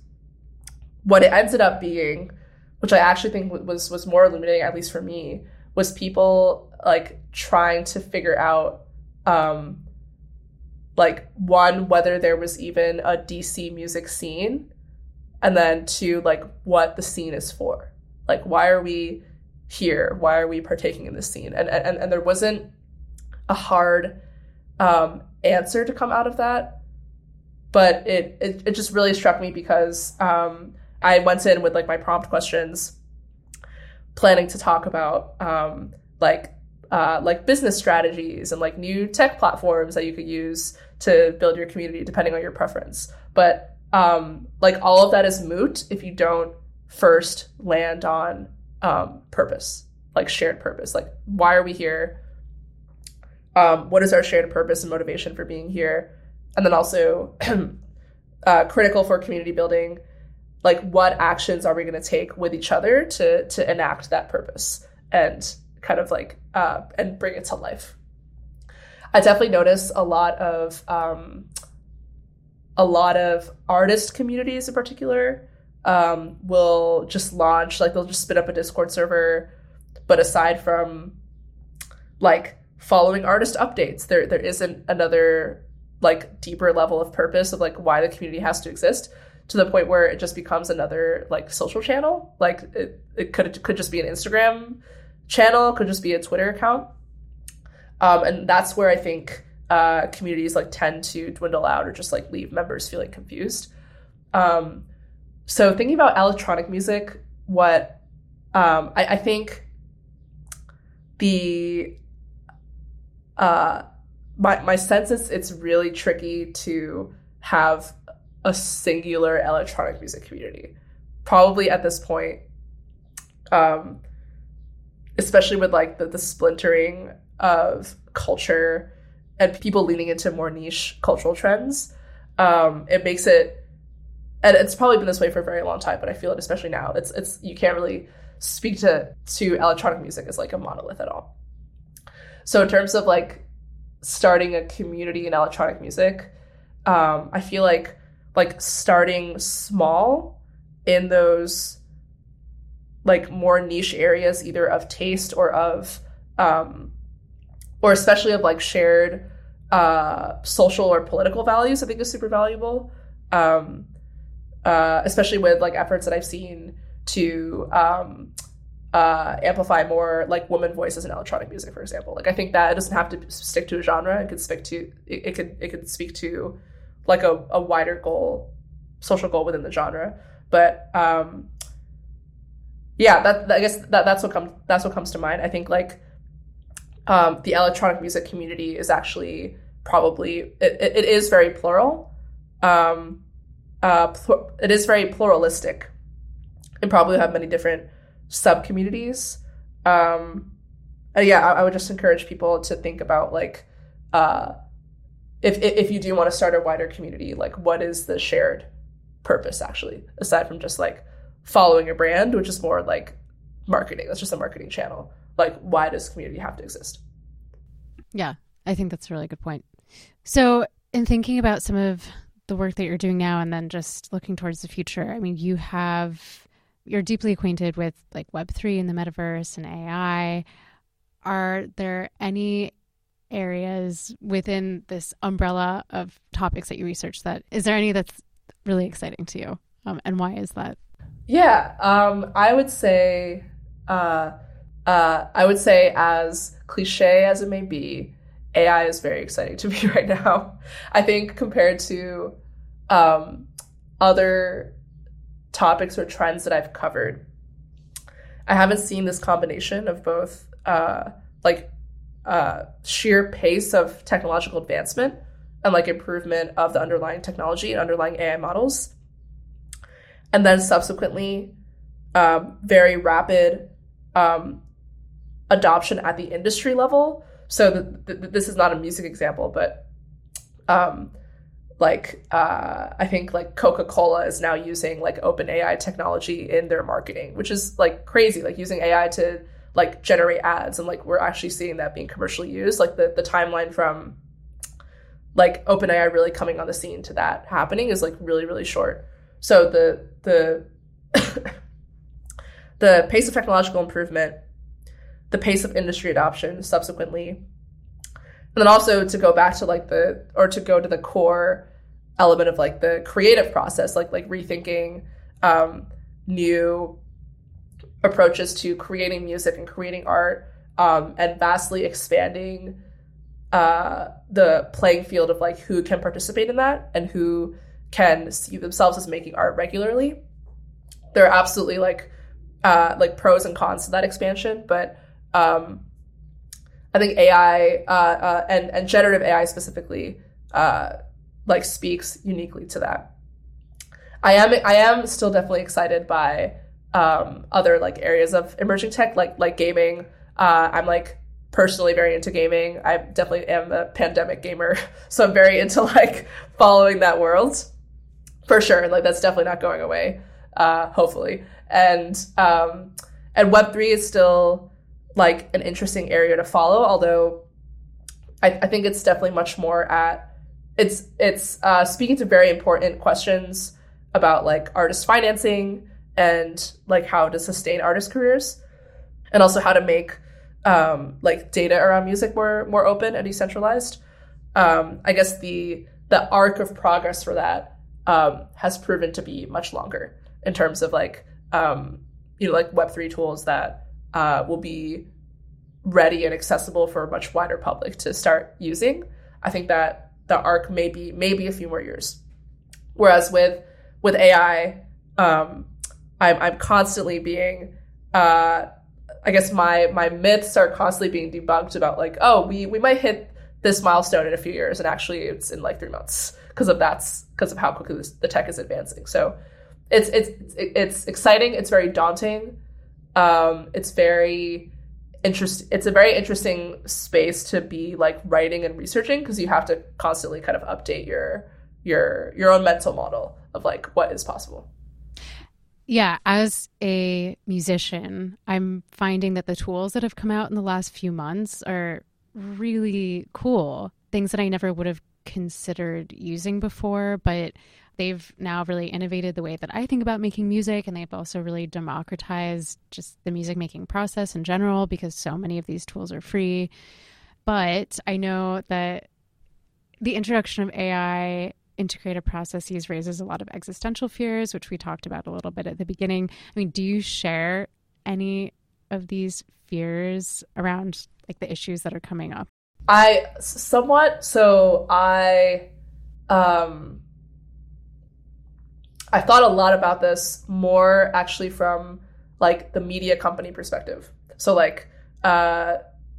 what it ended up being, which I actually think was was more illuminating, at least for me, was people like trying to figure out um like one whether there was even a DC music scene and then two like what the scene is for. Like why are we here? Why are we partaking in this scene? And and and there wasn't a hard um answer to come out of that. But it it, it just really struck me because um I went in with like my prompt questions, planning to talk about um, like uh, like business strategies and like new tech platforms that you could use to build your community depending on your preference. But um, like all of that is moot if you don't first land on um, purpose, like shared purpose. Like why are we here? Um, what is our shared purpose and motivation for being here? And then also uh, critical for community building like what actions are we going to take with each other to to enact that purpose and kind of like uh, and bring it to life? I definitely notice a lot of um, a lot of artist communities in particular um, will just launch like they'll just spin up a discord server but aside from like following artist updates there there isn't another like deeper level of purpose of like why the community has to exist to the point where it just becomes another like social channel. Like it, it could it could just be an Instagram channel, could just be a Twitter account, um, and that's where I think uh, communities like tend to dwindle out or just like leave members feeling confused. Um, so thinking about electronic music, what um, I, I think the uh, my my sense is it's really tricky to have a singular electronic music community. Probably at this point, um, especially with like the, the splintering of culture and people leaning into more niche cultural trends, um, it makes it, and it's probably been this way for a very long time, but I feel it especially now. It's it's you can't really speak to to electronic music as like a monolith at all. So in terms of like starting a community in electronic music, um, I feel like like starting small in those like more niche areas either of taste or of um or especially of like shared uh social or political values i think is super valuable um uh especially with like efforts that i've seen to um, uh, amplify more like woman voices in electronic music, for example. Like I think that it doesn't have to stick to a genre. It could stick to it, it could it could speak to like a, a wider goal, social goal within the genre. But um, yeah, that, I guess that, that's what comes that's what comes to mind. I think like um, the electronic music community is actually probably it, it, it is very plural. Um, uh, pl- it is very pluralistic, and probably have many different sub communities. Um, yeah, I, I, would just encourage people to think about like, uh, if if you do want to start a wider community, like what is the shared purpose actually, aside from just like following a brand, which is more like marketing. That's just a marketing channel. Like, why does community have to exist? Yeah, I think that's a really good point. So, in thinking about some of the work that you're doing now and then just looking towards the future, I mean, you have you're deeply acquainted with like web3 and the metaverse and AI. Are there any areas within this umbrella of topics that you research that is there any that's really exciting to you? Um, and why is that? Yeah, um, I would say, uh, uh, I would say, as cliche as it may be, AI is very exciting to me right now. I think compared to um, other topics or trends that I've covered, I haven't seen this combination of both, uh, like, uh, sheer pace of technological advancement and like improvement of the underlying technology and underlying AI models and then subsequently um, very rapid um, adoption at the industry level. So the, the, this is not a music example, but um, like uh, I think like Coca Cola is now using like OpenAI technology in their marketing, which is like crazy. Like using AI to like generate ads, and like we're actually seeing that being commercially used. Like the the timeline from like OpenAI really coming on the scene to that happening is like really really short. So the the the pace of technological improvement, the pace of industry adoption subsequently, and then also to go back to like the or to go to the core element of like the creative process, like like rethinking um, new approaches to creating music and creating art, um, and vastly expanding uh, the playing field of like who can participate in that and who can see themselves as making art regularly. There are absolutely like uh, like pros and cons to that expansion, but um, I think AI uh, uh, and and generative AI specifically uh, like speaks uniquely to that. I am I am still definitely excited by um, other like areas of emerging tech like like gaming. Uh, I'm like personally very into gaming. I definitely am a pandemic gamer, so I'm very into like following that world for sure. Like that's definitely not going away. Uh, hopefully, and um, and Web three is still like an interesting area to follow. Although I, I think it's definitely much more at it's it's uh, speaking to very important questions about like artist financing and like how to sustain artist careers, and also how to make um, like data around music more more open and decentralized. Um, I guess the the arc of progress for that um, has proven to be much longer in terms of like um, you know like Web three tools that uh, will be ready and accessible for a much wider public to start using. I think that the arc may be maybe a few more years. Whereas with with AI, um, I'm I'm constantly being uh, I guess my my myths are constantly being debunked about like oh we we might hit this milestone in a few years and actually it's in like three months because of that's because of how quickly this, the tech is advancing. So it's it's it's exciting. It's very daunting. Um, it's very interest. It's a very interesting space to be like writing and researching because you have to constantly kind of update your your your own mental model of like what is possible. Yeah, as a musician, I'm finding that the tools that have come out in the last few months are really cool. Things that I never would have considered using before, but they've now really innovated the way that I think about making music and they've also really democratized just the music making process in general because so many of these tools are free. But I know that the introduction of AI integrated processes raises a lot of existential fears, which we talked about a little bit at the beginning. I mean, do you share any of these fears around like the issues that are coming up? I somewhat so I um I thought a lot about this more actually from like the media company perspective. So like uh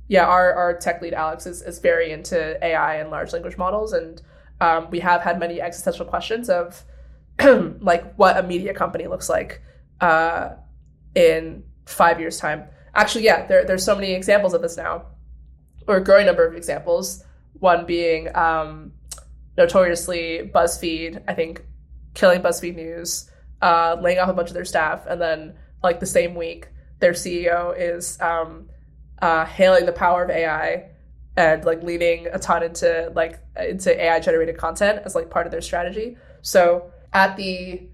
yeah, our, our tech lead Alex is, is very into AI and large language models and um, we have had many existential questions of like what a media company looks like uh, in five years time. Actually, yeah, there, there's so many examples of this now, or a growing number of examples. One being um, notoriously BuzzFeed, I think, killing BuzzFeed News, uh, laying off a bunch of their staff, and then like the same week, their CEO is um, uh, hailing the power of AI and like leaning a ton into like into AI generated content as like part of their strategy. So at the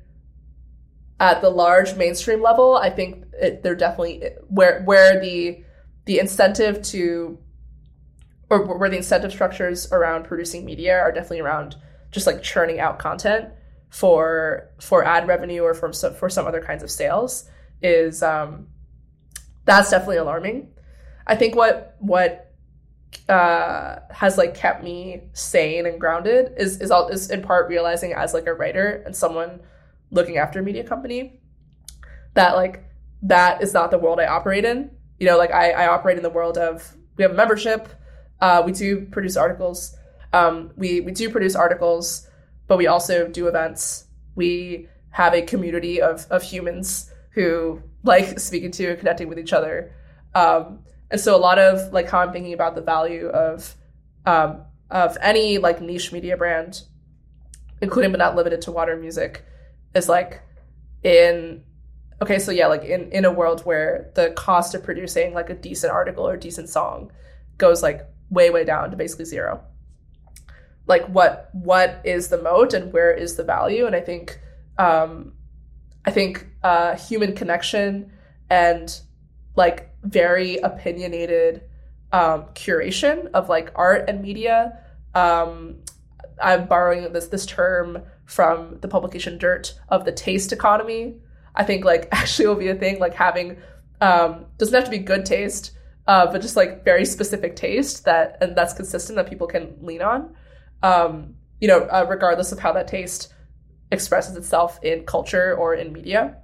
at the large mainstream level, I think it, they're definitely where where the the incentive to or where the incentive structures around producing media are definitely around just like churning out content for for ad revenue or from some, for some other kinds of sales is um, that's definitely alarming. I think what what uh, has like kept me sane and grounded is is all is in part realizing as like a writer and someone looking after a media company that like that is not the world I operate in. You know, like I, I operate in the world of we have a membership. Uh, we do produce articles. Um, we we do produce articles, but we also do events. We have a community of of humans who like speaking to and connecting with each other. Um, and so a lot of like how I'm thinking about the value of um, of any like niche media brand, including but not limited to water music, is like in okay, so yeah, like in in a world where the cost of producing like a decent article or decent song goes like way way down to basically zero. Like what what is the moat and where is the value? And I think um, I think uh, human connection and like very opinionated um, curation of like art and media. Um, I'm borrowing this this term from the publication Dirt of the taste economy. I think like actually will be a thing like having um, doesn't have to be good taste, uh, but just like very specific taste that and that's consistent that people can lean on. Um, you know, uh, regardless of how that taste expresses itself in culture or in media.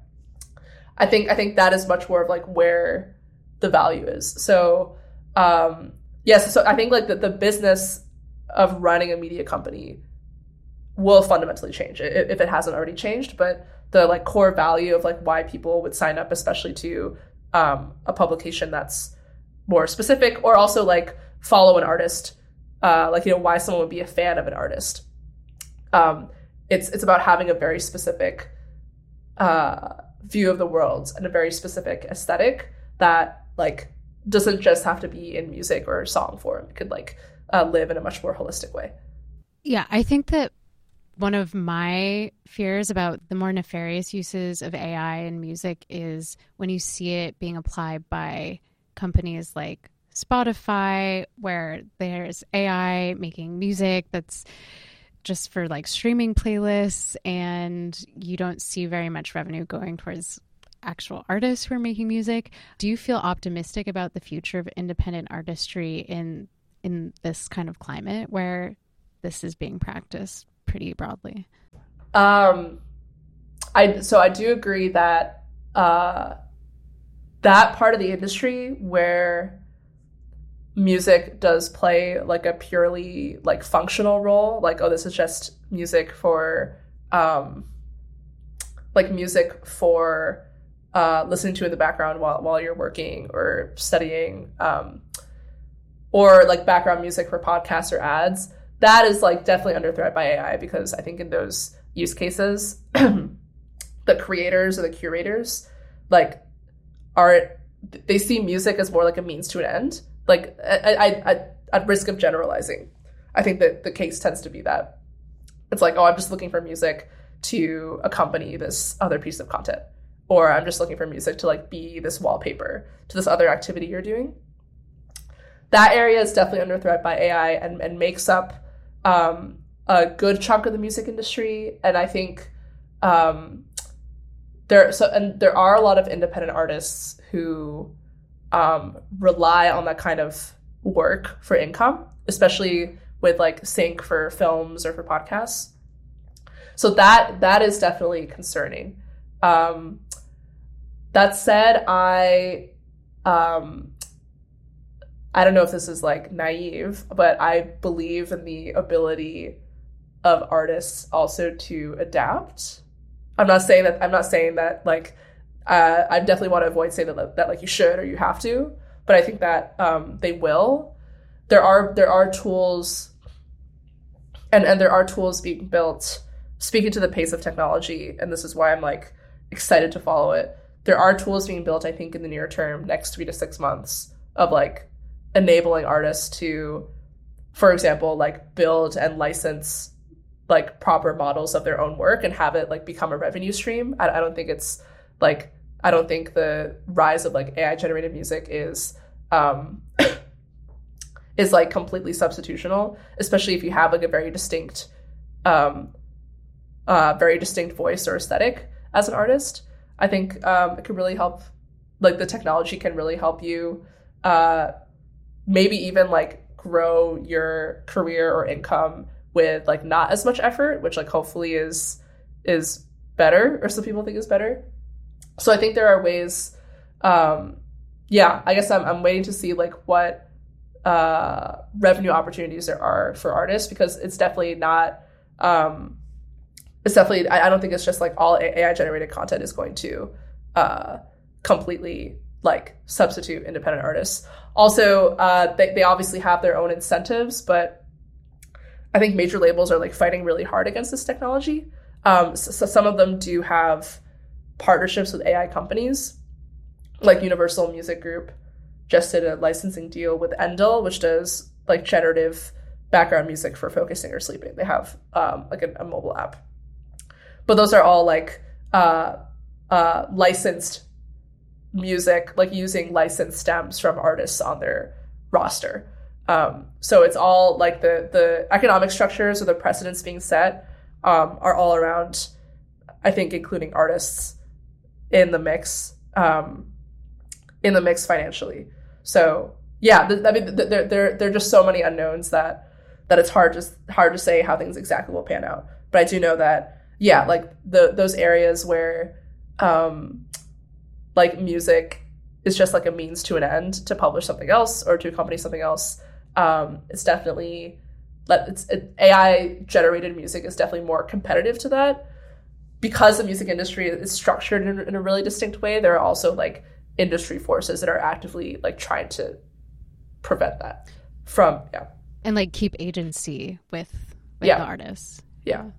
I think I think that is much more of like where the value is. So um, yes, so I think like the, the business of running a media company will fundamentally change if it hasn't already changed. But the like core value of like why people would sign up, especially to um, a publication that's more specific, or also like follow an artist, uh, like you know why someone would be a fan of an artist. Um, it's it's about having a very specific uh, view of the world and a very specific aesthetic that like doesn't just have to be in music or song form. It could like uh, live in a much more holistic way. Yeah, I think that one of my fears about the more nefarious uses of AI in music is when you see it being applied by companies like Spotify, where there's AI making music that's just for like streaming playlists, and you don't see very much revenue going towards actual artists who are making music. Do you feel optimistic about the future of independent artistry in in this kind of climate where this is being practiced pretty broadly? Um, I so I do agree that uh, that part of the industry where music does play like a purely like functional role, like oh this is just music for um, like music for uh, listening to in the background while while you're working or studying, um, or like background music for podcasts or ads. That is like definitely under threat by AI because I think in those use cases, the creators or the curators like are they see music as more like a means to an end. Like I, I, I, at risk of generalizing, I think that the case tends to be that it's like, oh, I'm just looking for music to accompany this other piece of content or I'm just looking for music to like be this wallpaper to this other activity you're doing. That area is definitely under threat by AI and, and makes up um, a good chunk of the music industry, and I think um, there so and there are a lot of independent artists who um, rely on that kind of work for income, especially with like sync for films or for podcasts. So that that is definitely concerning. Um, that said, I um, I don't know if this is like naive, but I believe in the ability of artists also to adapt. I'm not saying that I'm not saying that like uh, I definitely want to avoid saying that, that like you should or you have to, but I think that um, they will. There are there are tools, and and there are tools being built. Speaking to the pace of technology, and this is why I'm like excited to follow it. There are tools being built, I think, in the near term, next three to six months, of like enabling artists to, for example, like build and license like proper models of their own work and have it like become a revenue stream. I, I don't think it's like I don't think the rise of like AI generated music is um is like completely substitutional, especially if you have like a very distinct um uh very distinct voice or aesthetic as an artist. I think um it could really help like the technology can really help you uh maybe even like grow your career or income with like not as much effort, which like hopefully is is better or some people think is better. So I think there are ways um yeah, I guess I'm I'm waiting to see like what uh revenue opportunities there are for artists because it's definitely not um it's definitely I, I don't think it's just like all AI generated content is going to uh completely like substitute independent artists. Also, uh, they, they obviously have their own incentives, but I think major labels are like fighting really hard against this technology. Um, so, so, some of them do have partnerships with AI companies, like Universal Music Group just did a licensing deal with Endel, which does like generative background music for focusing or sleeping. They have um, like a, a, mobile app, but those are all like uh, uh, licensed music, like using licensed stems from artists on their roster. Um, so it's all like the the economic structures or the precedents being set um, are all around. I think including artists in the mix, um, in the mix financially. So yeah, th- I mean, th- there there there are just so many unknowns that that it's hard just hard to say how things exactly will pan out. But I do know that yeah, like the those areas where um, like music is just like a means to an end to publish something else or to accompany something else. Um, it's definitely that it's it, AI generated music is definitely more competitive to that because the music industry is structured in, in a really distinct way. There are also like industry forces that are actively like trying to prevent that from yeah and like keep agency with, with yeah. the artists. Yeah. yeah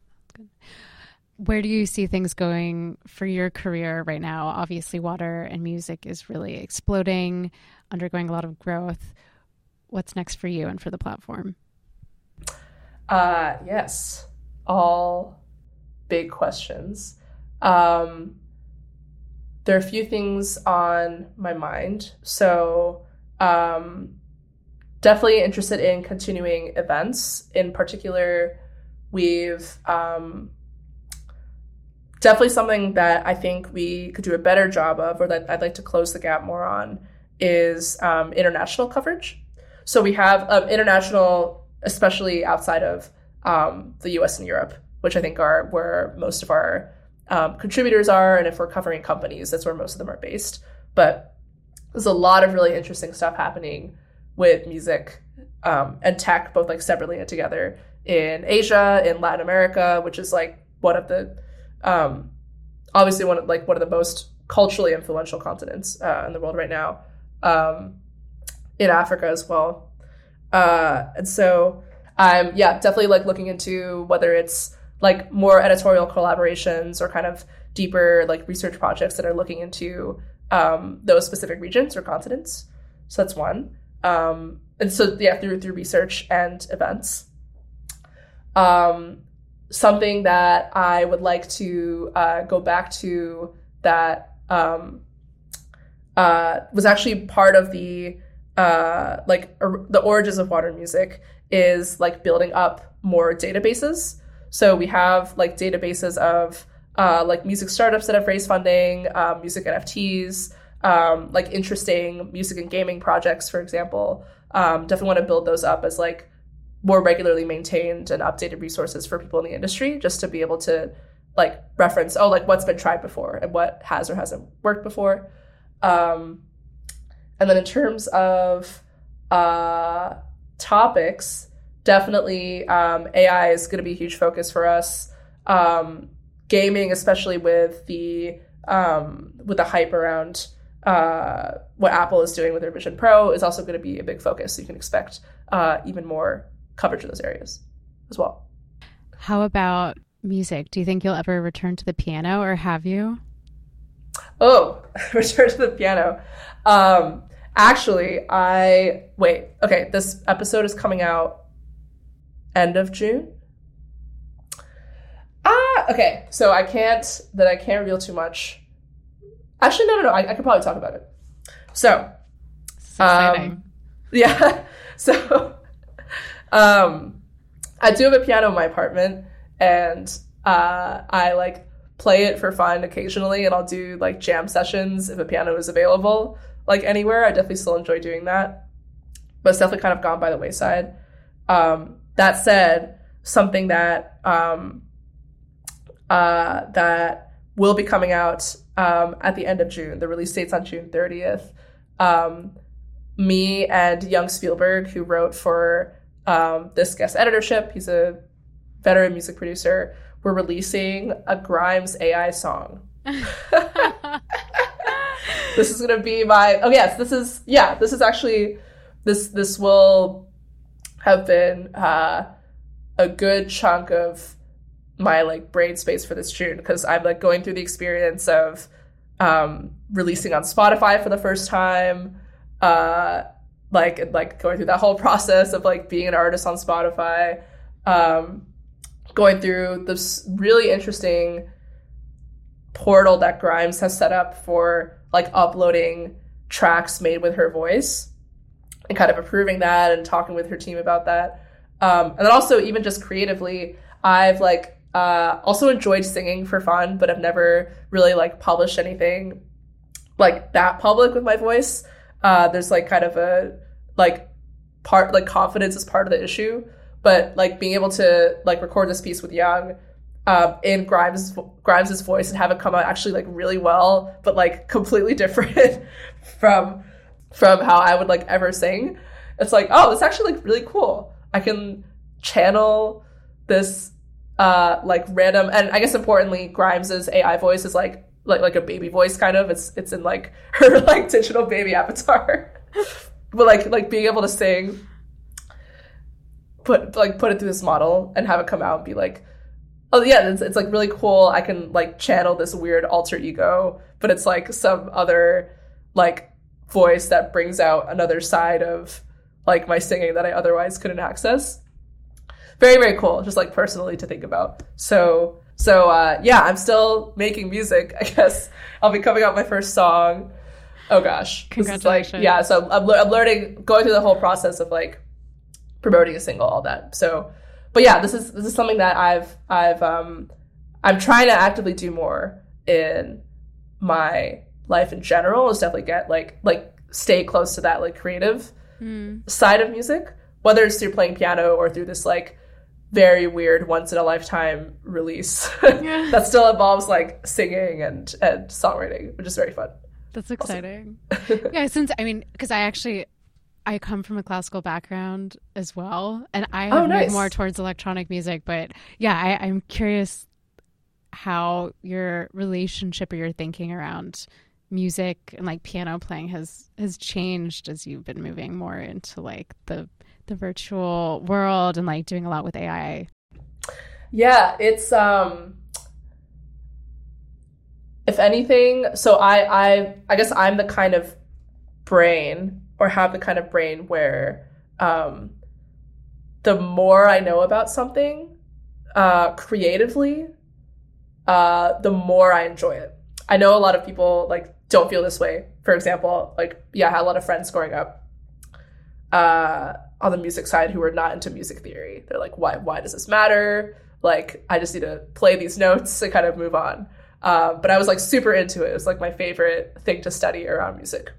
where do you see things going for your career right now? Obviously, water and music is really exploding, undergoing a lot of growth. What's next for you and for the platform? Uh, yes, all big questions. Um, there are a few things on my mind. So, um, definitely interested in continuing events. In particular, we've um, definitely something that I think we could do a better job of, or that I'd like to close the gap more on, is um, international coverage. So we have um, international, especially outside of um, the U.S. and Europe, which I think are where most of our um, contributors are, and if we're covering companies, that's where most of them are based. But there's a lot of really interesting stuff happening with music um, and tech, both like separately and together in Asia, in Latin America, which is like one of the um, obviously one of like one of the most culturally influential continents uh, in the world right now, um, in Africa as well. Uh, and so I'm yeah definitely like looking into whether it's like more editorial collaborations or kind of deeper like research projects that are looking into um, those specific regions or continents. So that's one. Um, and so yeah, through through research and events. Um, something that I would like to uh, go back to that um, uh, was actually part of the uh, like or, the origins of modern music is like building up more databases. So we have like databases of uh, like music startups that have raised funding, um, music NFTs, um, like interesting music and gaming projects, for example. Um, definitely want to build those up as like more regularly maintained and updated resources for people in the industry, just to be able to like reference oh like what's been tried before and what has or hasn't worked before. Um, and then in terms of uh, topics, definitely um, AI is going to be a huge focus for us. Um, gaming, especially with the um, with the hype around uh, what Apple is doing with their Vision Pro, is also going to be a big focus. So you can expect uh, even more coverage of those areas as well. How about music? Do you think you'll ever return to the piano, or have you? Oh, return to the piano. Um, actually, I wait. Okay, this episode is coming out end of June. Ah, okay. So I can't that I can't reveal too much. Actually, no, no, no. I, I could probably talk about it. So, um, yeah. So, um, I do have a piano in my apartment, and uh, I like play it for fun occasionally, and I'll do like jam sessions if a piano is available, like anywhere. I definitely still enjoy doing that, but it's definitely kind of gone by the wayside. Um, that said, something that um, uh, that will be coming out um, at the end of June. The release date's on June 30th. Um, me and Yung Spielberg, who wrote for um, this guest editorship, he's a veteran music producer, we're releasing a Grimes AI song. this is gonna be my oh yes, this is yeah, this is actually this this will have been uh, a good chunk of my like brain space for this June because I'm like going through the experience of um, releasing on Spotify for the first time, uh, like like going through that whole process of like being an artist on Spotify, um, going through this really interesting portal that Grimes has set up for like uploading tracks made with her voice and kind of approving that and talking with her team about that. Um, and then also even just creatively, I've like uh, also enjoyed singing for fun, but I've never really like published anything like that public with my voice. Uh, there's like kind of a like part like confidence is part of the issue, but like being able to like record this piece with Yung um, in Grimes Grimes's voice and have it come out actually like really well, but like completely different from from how I would like ever sing. It's like, oh, it's actually like really cool. I can channel this uh like random and I guess importantly, Grimes's AI voice is like like like a baby voice kind of. It's it's in like her like digital baby avatar. but like like being able to sing put like put it through this model and have it come out and be like oh yeah it's, it's like really cool i can like channel this weird alter ego but it's like some other like voice that brings out another side of like my singing that I otherwise couldn't access. Very, very cool, just like personally to think about. So, so uh, yeah, I'm still making music. I guess I'll be coming out my first song. Oh gosh, congratulations! Like, yeah, so I'm, I'm learning, going through the whole process of like promoting a single, all that. So, but yeah, this is this is something that I've I've um I'm trying to actively do more in my life in general is definitely get like like stay close to that like creative mm. side of music, whether it's through playing piano or through this like very weird once in a lifetime release yeah. that still involves like singing and and songwriting, which is very fun. That's exciting. yeah, since I mean, because I actually I come from a classical background as well, and I oh, nice. more towards electronic music. But yeah, I, I'm curious how your relationship or your thinking around music and like piano playing has has changed as you've been moving more into like the the virtual world and like doing a lot with AI? Yeah, it's um if anything, so I I I guess I'm the kind of brain or have the kind of brain where um the more I know about something uh creatively, uh the more I enjoy it. I know a lot of people like don't feel this way. For example, like yeah, I had a lot of friends growing up uh, on the music side who are not into music theory. They're like, why why does this matter? Like I just need to play these notes and kind of move on. Uh, but I was like super into it. It was like my favorite thing to study around music.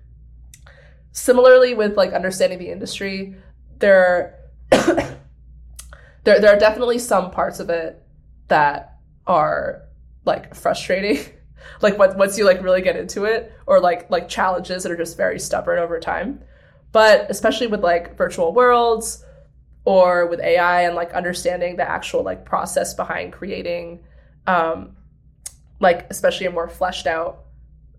Similarly, with like understanding the industry, there there there are definitely some parts of it that are like frustrating. like once you like really get into it, or like like challenges that are just very stubborn over time. But especially with like virtual worlds or with AI and like understanding the actual like process behind creating um like especially a more fleshed out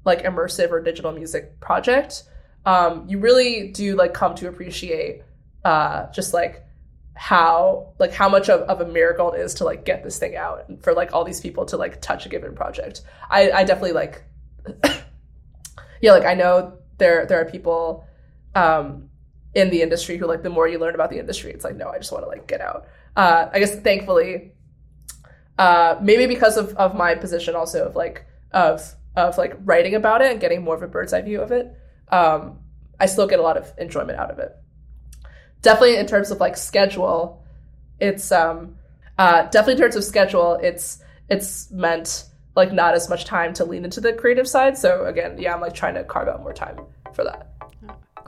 like immersive or digital music project um you really do like come to appreciate uh just like how like how much of, of a miracle it is to like get this thing out and for like all these people to like touch a given project. I i definitely like yeah like i know there there are people um in the industry who like the more you learn about the industry it's like no i just want to like get out. Uh i guess thankfully uh maybe because of of my position also of like of of like writing about it and getting more of a bird's eye view of it um i still get a lot of enjoyment out of it. Definitely in terms of like schedule it's um uh definitely in terms of schedule it's it's meant like not as much time to lean into the creative side. So again yeah i'm like trying to carve out more time for that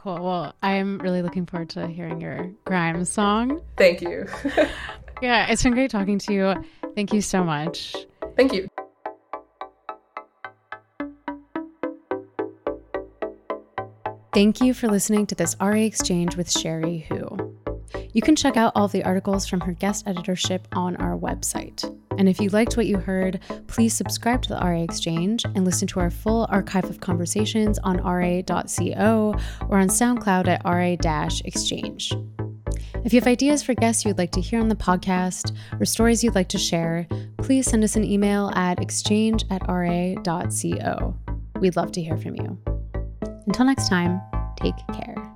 Cool. Well, I'm really looking forward to hearing your Grimes song. Thank you. yeah, it's been great talking to you. Thank you so much. Thank you. Thank you for listening to this RA Exchange with Cherie Hu. You can check out all the articles from her guest editorship on our website. And if you liked what you heard, please subscribe to the RA Exchange and listen to our full archive of conversations on ra.co or on SoundCloud at ra exchange. If you have ideas for guests you'd like to hear on the podcast or stories you'd like to share, please send us an email at exchange at ra.co. We'd love to hear from you. Until next time, take care.